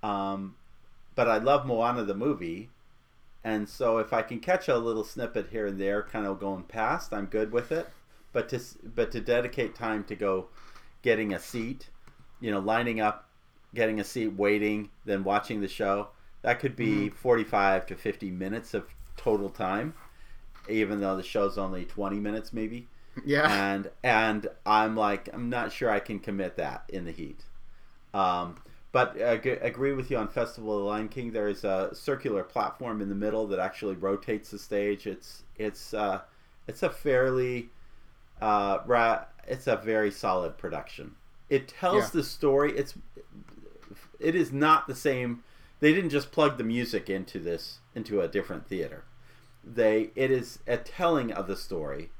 Um, but I love Moana the movie, and so if I can catch a little snippet here and there, kind of going past, I'm good with it. But to but to dedicate time to go getting a seat, you know, lining up, getting a seat, waiting, then watching the show, that could be mm-hmm. 45 to 50 minutes of total time, even though the show's only 20 minutes maybe. Yeah. And and I'm like I'm not sure I can commit that in the heat. Um, but I agree with you on Festival of the Lion King. There is a circular platform in the middle that actually rotates the stage. It's it's uh, it's a fairly uh, ra- it's a very solid production. It tells yeah. the story. It's it is not the same. They didn't just plug the music into this into a different theater. They it is a telling of the story,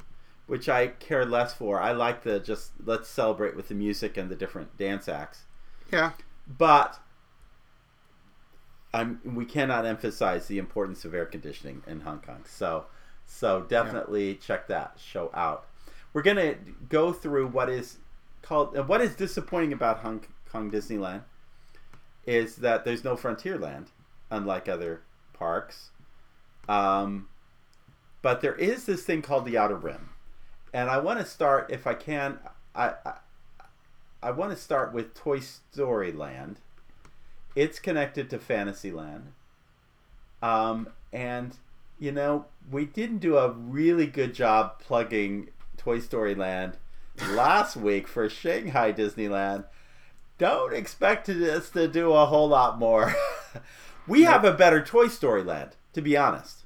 which I care less for. I like the just let's celebrate with the music and the different dance acts. Yeah but I'm we cannot emphasize the importance of air conditioning in Hong Kong. So so definitely yeah. check that show out. We're gonna go through what is called uh, what is disappointing about Hong Kong Disneyland is that there's no frontier land, unlike other parks. Um, but there is this thing called the Outer Rim, and I want to start, if I can. I, I I want to start with Toy Story Land. It's connected to Fantasyland. Um, and, you know, we didn't do a really good job plugging Toy Story Land last week for Shanghai Disneyland. Don't expect us to do a whole lot more. we have a better Toy Story Land, to be honest.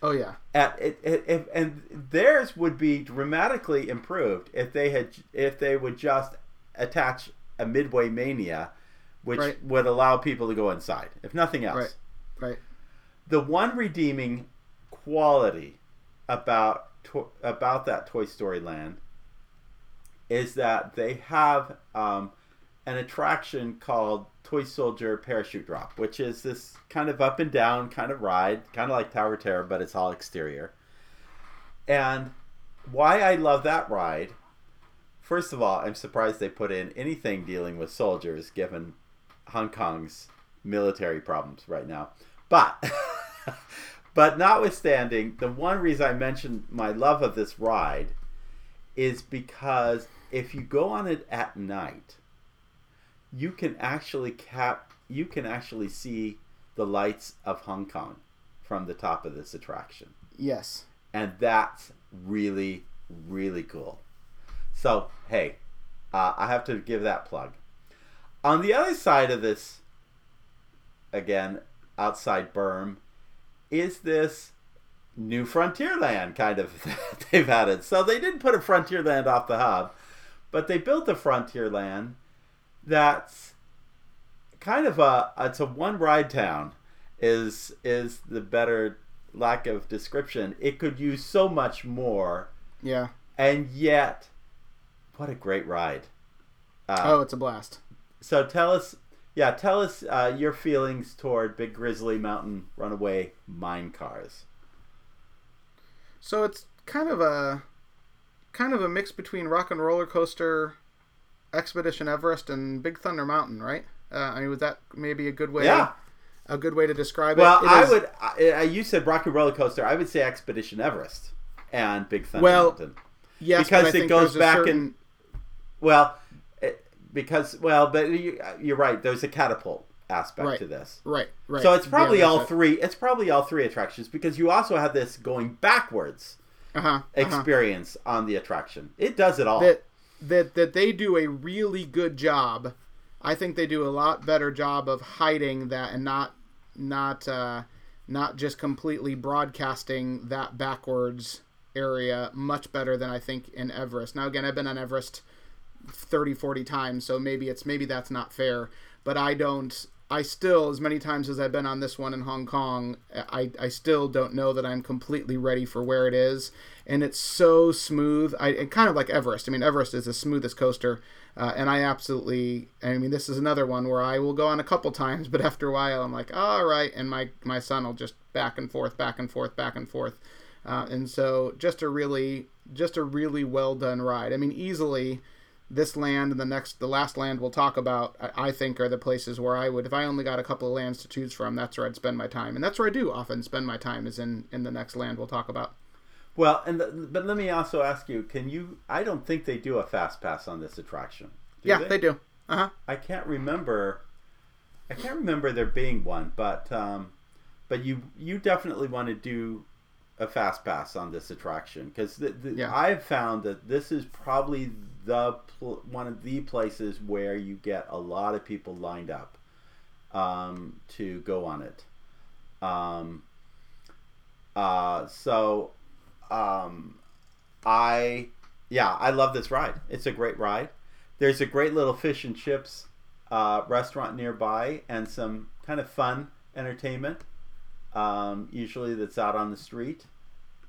Oh yeah. At, it, it, it, and theirs would be dramatically improved if they had if they would just attach a Midway Mania, which right. would allow people to go inside, if nothing else. Right. Right. The one redeeming quality about about that Toy Story Land is that they have um, an attraction called Toy Soldier Parachute Drop, which is this kind of up and down kind of ride, kind of like Tower Terror, but it's all exterior. And why I love that ride First of all, I'm surprised they put in anything dealing with soldiers, given Hong Kong's military problems right now. But, but notwithstanding, the one reason I mentioned my love of this ride is because if you go on it at night, you can actually cap, you can actually see the lights of Hong Kong from the top of this attraction. Yes. And that's really, really cool. So, hey, uh, I have to give that plug. On the other side of this, again, outside berm, is this new Frontierland kind of they've added. So they didn't put a Frontierland off the hub, but they built a Frontierland that's kind of a it's a one ride town is is the better lack of description. It could use so much more. Yeah. And yet what a great ride! Uh, oh, it's a blast. So tell us, yeah, tell us uh, your feelings toward Big Grizzly Mountain Runaway Mine Cars. So it's kind of a kind of a mix between Rock and Roller Coaster, Expedition Everest, and Big Thunder Mountain, right? Uh, I mean, was that maybe a good way? Yeah. A good way to describe well, it. Well, I is... would. I, you said Rocky Roller Coaster. I would say Expedition Everest and Big Thunder well, Mountain. Yes, because it goes back certain... and well, it, because well, but you, are right. There's a catapult aspect right. to this. Right. Right. So it's probably yeah, all it. three. It's probably all three attractions because you also have this going backwards uh-huh, uh-huh. experience on the attraction. It does it all. That that that they do a really good job. I think they do a lot better job of hiding that and not not uh, not just completely broadcasting that backwards area much better than I think in Everest. Now again, I've been on Everest 30 40 times so maybe it's maybe that's not fair but i don't I still, as many times as I've been on this one in Hong Kong, I, I still don't know that I'm completely ready for where it is. And it's so smooth. I kind of like Everest. I mean, Everest is the smoothest coaster, uh, and I absolutely. I mean, this is another one where I will go on a couple times, but after a while, I'm like, all right, and my my son will just back and forth, back and forth, back and forth, uh, and so just a really, just a really well done ride. I mean, easily this land and the next the last land we'll talk about I, I, think are the places where i would if i only got a couple of lands to choose from that's where i'd spend my time and that's where i do often spend my time is in in the next land we'll talk about well and the, but let me also ask you can you i don't think they do a fast pass on this attraction yeah they? they? do uh-huh i can't remember i can't remember there being one but um but you you definitely want to do a fast pass on this attraction because yeah. i've found that this is probably the pl- one of the places where you get a lot of people lined up um, to go on it. Um, uh, so um, I yeah I love this ride. It's a great ride. There's a great little fish and chips uh, restaurant nearby and some kind of fun entertainment. Um, usually that's out on the street.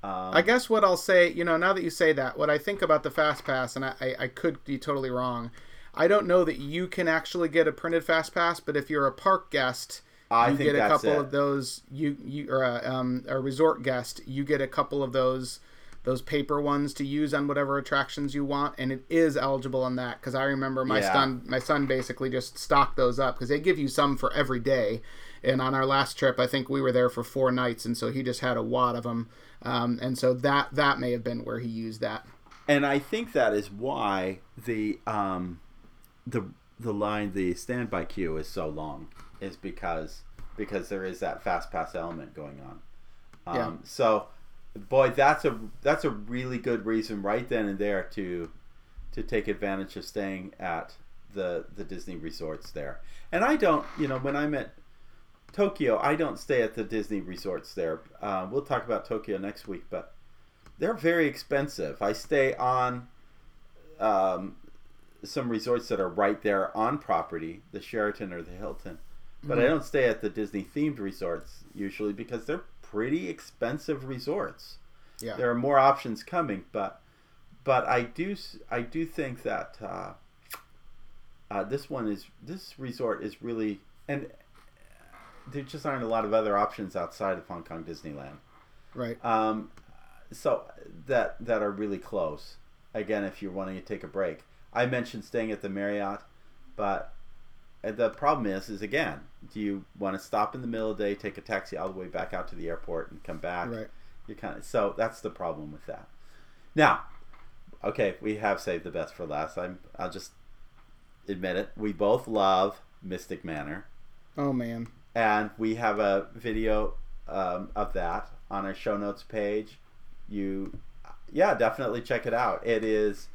Um, I guess what I'll say, you know, now that you say that, what I think about the Fast Pass, and I, I, could be totally wrong. I don't know that you can actually get a printed Fast Pass, but if you're a park guest, I you get a couple it. of those. You you or a, um, a resort guest, you get a couple of those those paper ones to use on whatever attractions you want, and it is eligible on that because I remember my yeah. son my son basically just stocked those up because they give you some for every day. And on our last trip, I think we were there for four nights, and so he just had a wad of them. Um, and so that that may have been where he used that. And I think that is why the um, the the line the standby queue is so long is because because there is that fast pass element going on. Um, yeah. So, boy, that's a that's a really good reason right then and there to to take advantage of staying at the the Disney resorts there. And I don't, you know, when I'm at Tokyo, I don't stay at the Disney resorts there. Uh, we'll talk about Tokyo next week, but they're very expensive. I stay on um, some resorts that are right there on property, the Sheraton or the Hilton, but mm-hmm. I don't stay at the Disney themed resorts usually because they're pretty expensive resorts. Yeah, there are more options coming, but but I do I do think that uh, uh, this one is this resort is really and there just aren't a lot of other options outside of Hong Kong Disneyland. Right. Um, so that that are really close. Again, if you're wanting to take a break, I mentioned staying at the Marriott, but the problem is, is again, do you want to stop in the middle of the day, take a taxi all the way back out to the airport, and come back? Right. You kind of so that's the problem with that. Now, okay, we have saved the best for last. I'm I'll just admit it. We both love Mystic Manor. Oh man and we have a video um, of that on our show notes page. You, yeah, definitely check it out. It is,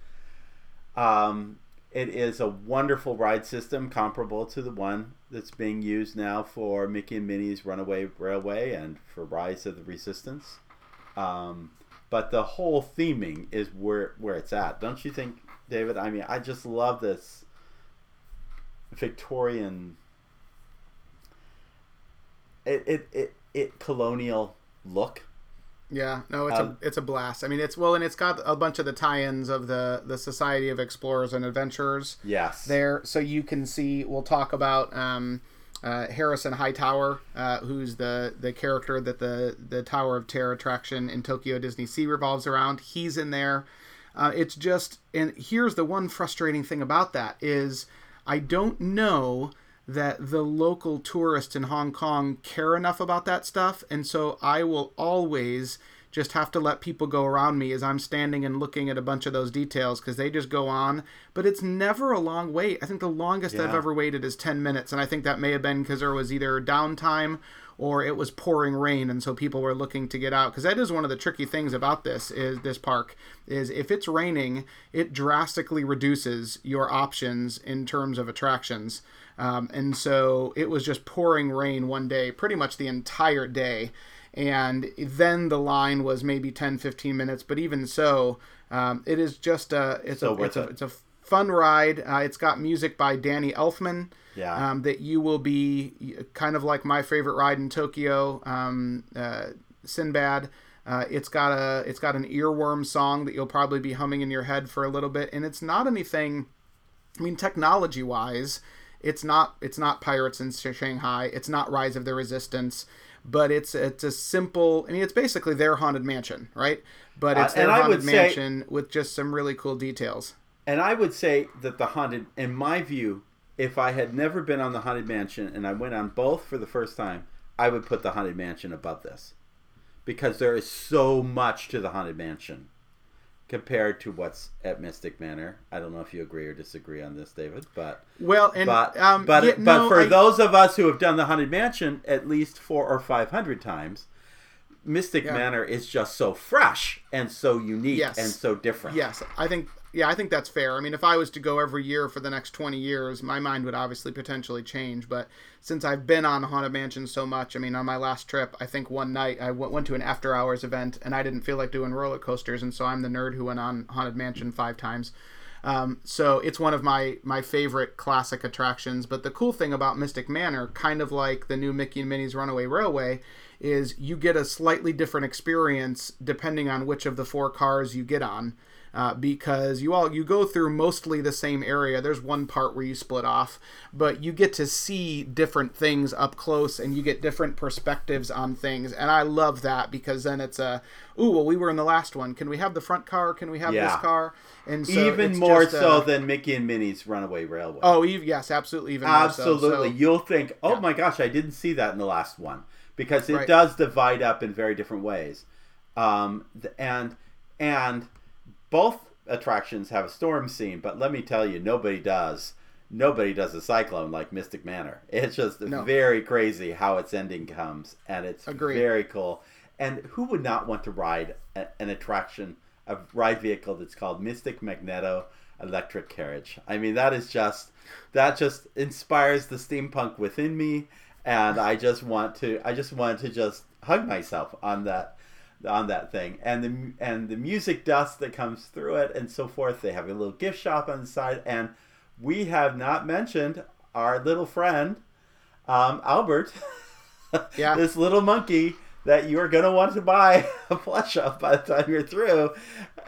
um, it is a wonderful ride system comparable to the one that's being used now for Mickey and Minnie's Runaway Railway and for Rise of the Resistance. Um, but the whole theming is where where it's at, don't you think, David? I mean, I just love this Victorian it it, it, it colonial look. Yeah, no, it's um, a it's a blast. I mean, it's well, and it's got a bunch of the tie-ins of the the Society of Explorers and Adventurers. Yes, there, so you can see. We'll talk about um, uh, Harrison Hightower, uh, who's the the character that the the Tower of Terror attraction in Tokyo Disney Sea revolves around. He's in there. Uh, it's just, and here's the one frustrating thing about that is I don't know that the local tourists in Hong Kong care enough about that stuff. And so I will always just have to let people go around me as I'm standing and looking at a bunch of those details because they just go on. But it's never a long wait. I think the longest yeah. I've ever waited is 10 minutes. And I think that may have been because there was either downtime or it was pouring rain and so people were looking to get out because that is one of the tricky things about this is this park is if it's raining it drastically reduces your options in terms of attractions um, and so it was just pouring rain one day, pretty much the entire day. And then the line was maybe 10, 15 minutes. But even so, um, it is just a, it's, so a, it's, a, it's a fun ride. Uh, it's got music by Danny Elfman. Yeah. Um, that you will be kind of like my favorite ride in Tokyo, um, uh, Sinbad. Uh, it's got a it's got an earworm song that you'll probably be humming in your head for a little bit, and it's not anything. I mean, technology wise, it's not it's not Pirates in Shanghai. It's not Rise of the Resistance, but it's it's a simple. I mean, it's basically their haunted mansion, right? But it's Uh, their haunted would say- mansion with just some really cool details. And I would say that the haunted, in my view, if I had never been on the haunted mansion and I went on both for the first time, I would put the haunted mansion above this, because there is so much to the haunted mansion compared to what's at Mystic Manor. I don't know if you agree or disagree on this, David, but Well, and but um, but yeah, but no, for I- those of us who have done the haunted mansion at least four or five hundred times. Mystic Yeah. Manor is just so fresh and so unique Yes. and so different. Yes, I think yeah, I think that's fair. I mean, if I was to go every year for the next 20 years, my mind would obviously potentially change, but since I've been on Haunted Mansion so much, I mean, on my last trip, I think one night I went, to an after hours event and I didn't feel like doing roller coasters, and so I'm the nerd who went on Haunted Mansion 5 times. Um, so it's one of my my favorite classic attractions. But the cool thing about Mystic Manor, kind of like the new Mickey and Minnie's Runaway Railway, is you get a slightly different experience depending on which of the four cars you get on. Uh, because you all you go through mostly the same area. There's one part where you split off, but you get to see different things up close, and you get different perspectives on things. And I love that because then it's a, ooh, well, we were in the last one. Can we have the front car? Can we have Yeah. this car? And so Even more so uh, than Mickey and Minnie's Runaway Railway. Oh, yes, absolutely. Even more so. Absolutely. So- You'll think, oh Yeah. my gosh, I didn't see that in the last one. Because it Right. does divide up in very different ways. Um, and and both attractions have a storm scene, but let me tell you, nobody does. Nobody does a cyclone like Mystic Manor. It's just No. very crazy how its ending comes, and it's Agreed. very cool. And who would not want to ride a, an attraction, a ride vehicle that's called Mystic Magneto Electric Carriage? I mean, that is just that just inspires the steampunk within me, and I just want to I just want to just hug myself on that on that thing. And the and the music dust that comes through it and so forth they have a little gift shop on the side. And we have not mentioned our little friend um, albert Yeah. this little monkey that you're gonna want to buy a plush of by the time you're through.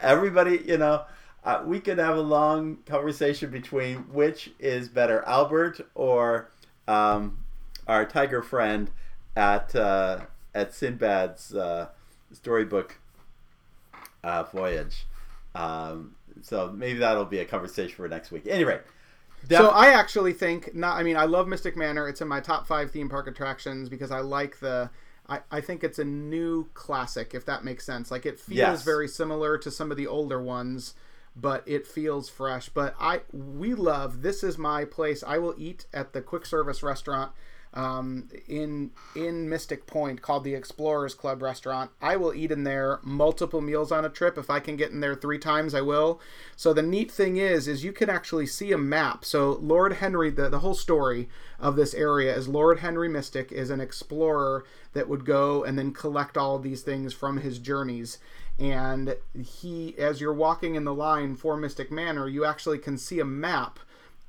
Everybody you know uh, we could have a long conversation between which is better albert or um, our tiger friend at uh, at sinbad's uh, storybook uh, voyage. Um, so maybe that'll be a conversation for next week. Anyway, So I actually think not. I mean, I love Mystic Manor. It's in my top five theme park attractions because I like the. I, I think it's a new classic, if that makes sense. Like it feels Yes. very similar to some of the older ones, but it feels fresh. But I we love. This is my place. I will eat at the quick service restaurant um, in in Mystic Point called the Explorers Club restaurant. I will eat in there multiple meals on a trip. If I can get in there three times, I will. So the neat thing is, is you can actually see a map. So Lord Henry, the, the whole story of this area is Lord Henry Mystic is an explorer that would go and then collect all these things from his journeys. And he, as you're walking in the line for Mystic Manor, you actually can see a map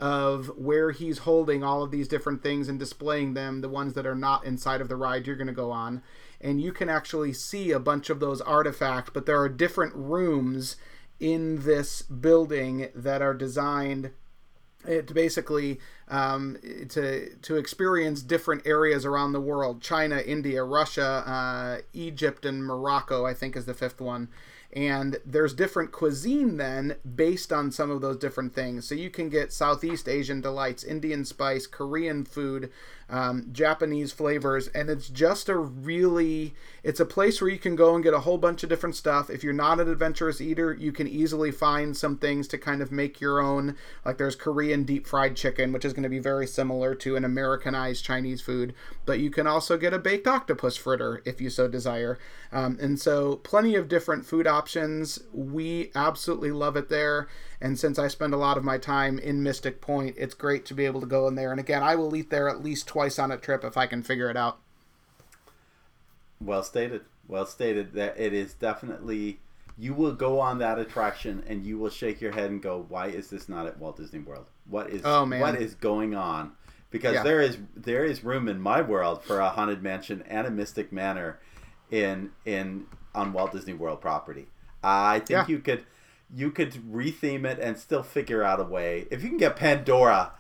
of where he's holding all of these different things and displaying them, the ones that are not inside of the ride you're going to go on. And you can actually see a bunch of those artifacts, but there are different rooms in this building that are designed it basically um, to to experience different areas around the world china india russia uh, egypt and morocco i think is the fifth one and there's different cuisine then based on some of those different things. So you can get southeast asian delights indian spice korean food um, japanese flavors and it's just a really it's a place where you can go and get a whole bunch of different stuff. If you're not an adventurous eater you can easily find some things to kind of make your own like there's korean deep fried chicken which is going to be very similar to an americanized chinese food but you can also get a baked octopus fritter if you so desire. Um, and so plenty of different food options. We absolutely love it there and since i spend a lot of my time in mystic point it's great to be able to go in there and again i will eat there at least twice on a trip if i can figure it out well stated. Well stated. That it is definitely you will go on that attraction and you will shake your head and go, "Why is this not at Walt Disney World? What is Oh, man. what is going on?" Because Yeah. there is there is room in my world for a haunted mansion and a mystic manor in in on Walt Disney World property. I think Yeah. you could you could retheme it and still figure out a way. If you can get Pandora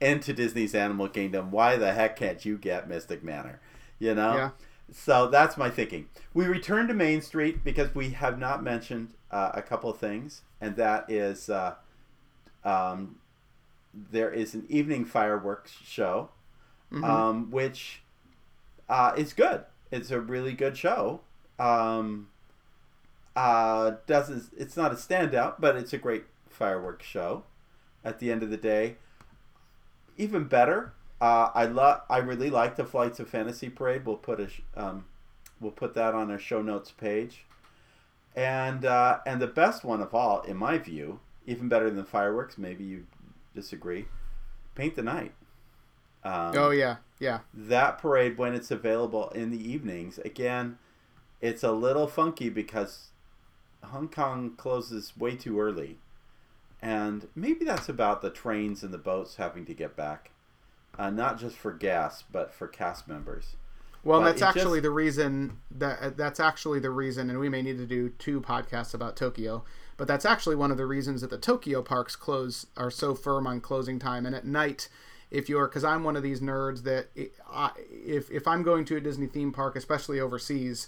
into Disney's Animal Kingdom, why the heck can't you get Mystic Manor? You know? Yeah. So that's my thinking. We return to Main Street because we have not mentioned uh, a couple of things, and that is uh, um, there is an evening fireworks show, um, which uh, is good. It's a really good show. Um, uh, doesn't it's not a standout, but it's a great fireworks show. At the end of the day, even better. Uh, I love. I really like the Flights of Fantasy Parade. We'll put a sh- um, we'll put that on our show notes page. And uh, and the best one of all, in my view, even better than fireworks. Maybe you disagree. Paint the night. Um, Oh yeah, yeah, that parade when it's available in the evenings again it's a little funky because hong kong closes way too early and maybe that's about the trains and the boats having to get back uh, not just for gas but for cast members Well, that's actually just- the reason that that's actually the reason, and we may need to do two podcasts about Tokyo. But that's actually one of the reasons that the Tokyo parks close are so firm on closing time. And at night, if you're, because I'm one of these nerds that i I, if if I'm going to a Disney theme park, especially overseas,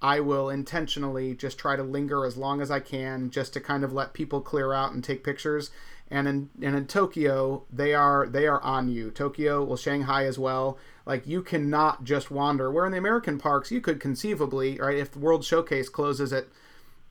I will intentionally just try to linger as long as I can, just to kind of let people clear out and take pictures. And in and in Tokyo, they are they are on you. Tokyo, well, Shanghai as well. Like you cannot just wander. Where in the American parks, you could conceivably, right? If the World Showcase closes at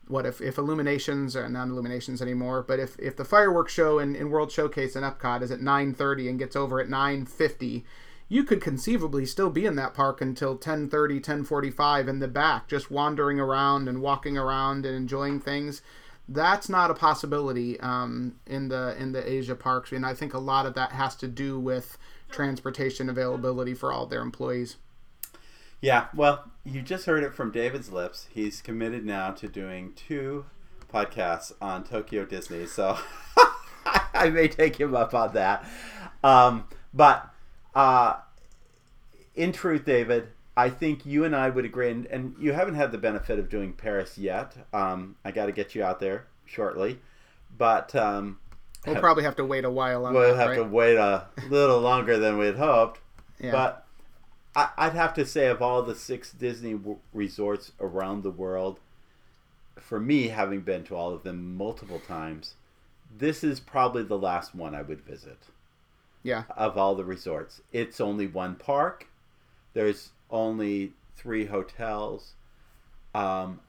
what if, if illuminations or not illuminations anymore but if, if the fireworks show in, in world showcase in epcot is at 9.30 and gets over at 9.50 you could conceivably still be in that park until 10.30 10.45 in the back just wandering around and walking around and enjoying things. That's not a possibility um, in the in the asia parks and i think a lot of that has to do with transportation availability for all their employees. Yeah well you just heard it from david's lips. He's committed now to doing two podcasts on tokyo disney so i may take him up on that. Um, but uh, in truth david i think you and i would agree and, and you haven't had the benefit of doing paris yet um, i got to get you out there shortly but um, we'll probably have to wait a while on we'll that, have right? to wait a little longer than we'd hoped Yeah. but I, I'd have to say, of all the six Disney w- resorts around the world, for me, having been to all of them multiple times, this is probably the last one I would visit yeah of all the resorts. It's only one park. There's only three hotels, um,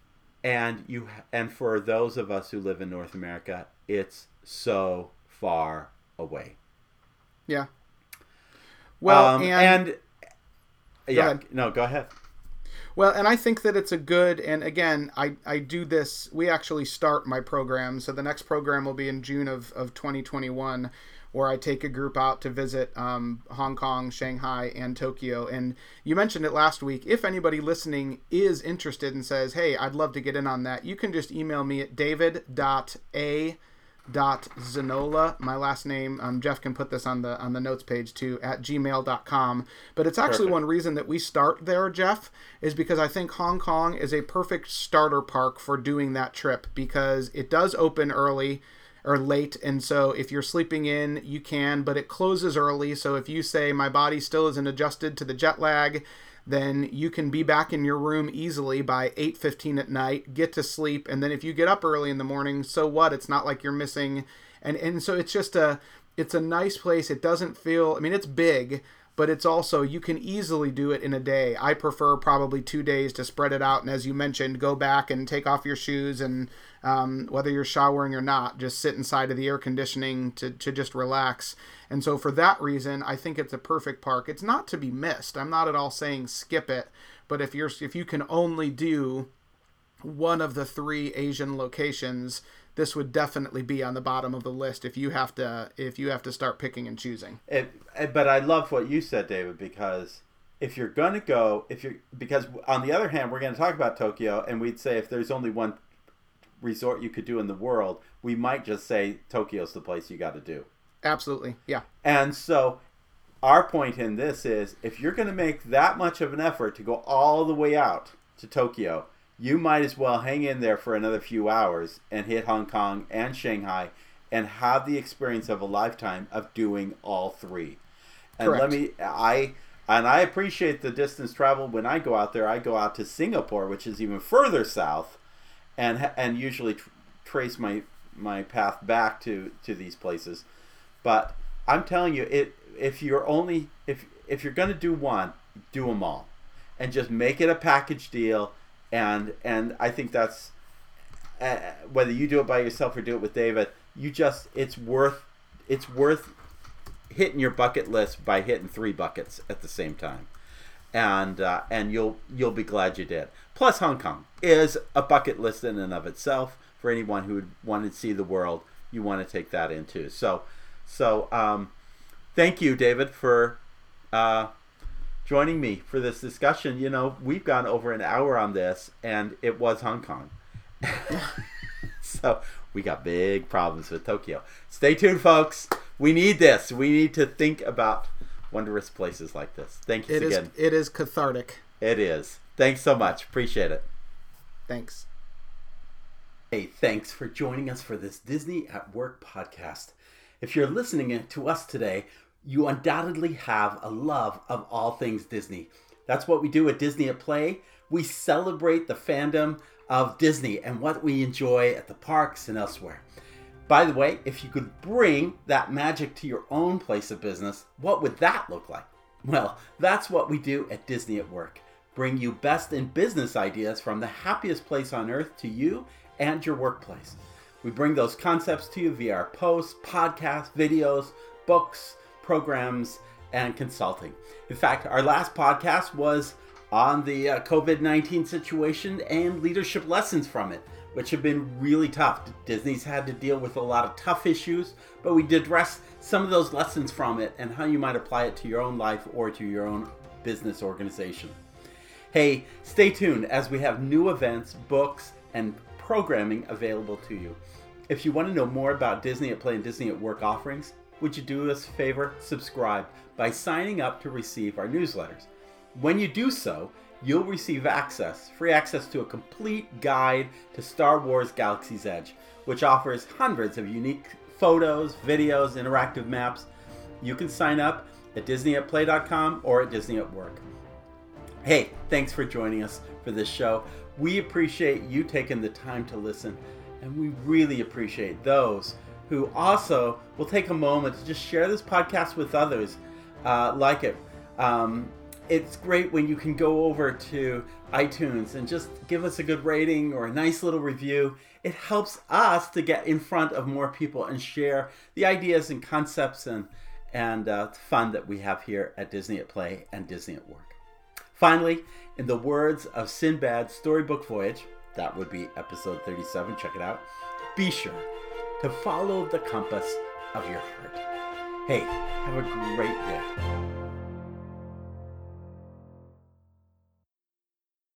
and you and for those of us who live in North America, it's so far away. Yeah. Well, Um, and, and yeah, ahead. no, go ahead. well, and I think that it's a good. And again, I I do this. We actually start my program, so the next program will be in June of of 2021, where I take a group out to visit um, Hong Kong, Shanghai, and Tokyo. And you mentioned it last week. If anybody listening is interested and says, "Hey, I'd love to get in on that," you can just email me at david.a dot zanola my last name um, jeff can put this on the on the notes page too at gmail.com but it's actually Perfect. one reason that we start there jeff is because i think hong kong is a perfect starter park for doing that trip because it does open early or late and so if you're sleeping in you can but it closes early so if you say my body still isn't adjusted to the jet lag then you can be back in your room easily by 8:15 at night, get to sleep, and then if you get up early in the morning, so what? It's not like you're missing and and so it's just a it's a nice place. It doesn't feel I mean it's big, but it's also you can easily do it in a day. I prefer probably 2 days to spread it out and as you mentioned, go back and take off your shoes and um, whether you're showering or not, just sit inside of the air conditioning to, to just relax. And so, for that reason, I think it's a perfect park. It's not to be missed. I'm not at all saying skip it, but if you're if you can only do one of the three Asian locations, this would definitely be on the bottom of the list if you have to if you have to start picking and choosing. It, it- but I love what you said, David, because if you're going to go, if you're because on the other hand, we're going to talk about Tokyo, and we'd say if there's only one resort you could do in the world, we might just say Tokyo's the place you got to do. Absolutely. Yeah. And so our point in this is if you're going to make that much of an effort to go all the way out to Tokyo, you might as well hang in there for another few hours and hit Hong Kong and Shanghai and have the experience of a lifetime of doing all three. And Correct. let me I and I appreciate the distance travel when I go out there. I go out to Singapore, which is even further south, and and usually tr- trace my my path back to to these places. But I'm telling you, it if you're only if if you're going to do one, do them all, and just make it a package deal. And and I think that's uh, whether you do it by yourself or do it with David, you just it's worth it's worth hitting your bucket list by hitting three buckets at the same time, and uh, and you'll you'll be glad you did. Plus, Hong Kong is a bucket list in and of itself for anyone who would want to see the world. You want to take that into so so. Um, thank you, David, for uh, joining me for this discussion. You know, we've gone over an hour on this, and it was Hong Kong. so we got big problems with Tokyo. Stay tuned, folks. We need this. We need to think about wondrous places like this. Thank you It is. again. It is cathartic. It is. Thanks so much. Appreciate it. Thanks. Hey, thanks for joining us for this Disney at Work podcast. If you're listening to us today, you undoubtedly have a love of all things Disney. That's what we do at Disney at Play. We celebrate the fandom of Disney and what we enjoy at the parks and elsewhere. By the way, if you could bring that magic to your own place of business, what would that look like? Well, that's what we do at Disney at Work. Bring you best in business ideas from the happiest place on earth to you and your workplace. We bring those concepts to you via our posts, podcasts, videos, books, programs, and consulting. In fact, our last podcast was on the uh, COVID 19 situation and leadership lessons from it, which have been really tough. Disney's had to deal with a lot of tough issues, but we did address some of those lessons from it and how you might apply it to your own life or to your own business organization. Hey, stay tuned as we have new events, books, and programming available to you. If you want to know more about Disney at Play and Disney at Work offerings, would you do us a favor? Subscribe by signing up to receive our newsletters. When you do so, you'll receive access, free access to a complete guide to Star Wars Galaxy's Edge, which offers hundreds of unique photos, videos, interactive maps. You can sign up at disneyatplay.com or at Disney at Work. Hey, thanks for joining us for this show. We appreciate you taking the time to listen, and we really appreciate those who also will take a moment to just share this podcast with others uh, like it. Um, it's great when you can go over to iTunes and just give us a good rating or a nice little review. It helps us to get in front of more people and share the ideas and concepts and and uh, fun that we have here at Disney at Play and Disney at Work. Finally, in the words of Sindbad's storybook voyage, that would be episode 37, check it out, be sure to follow the compass of your heart. Hey, have a great day.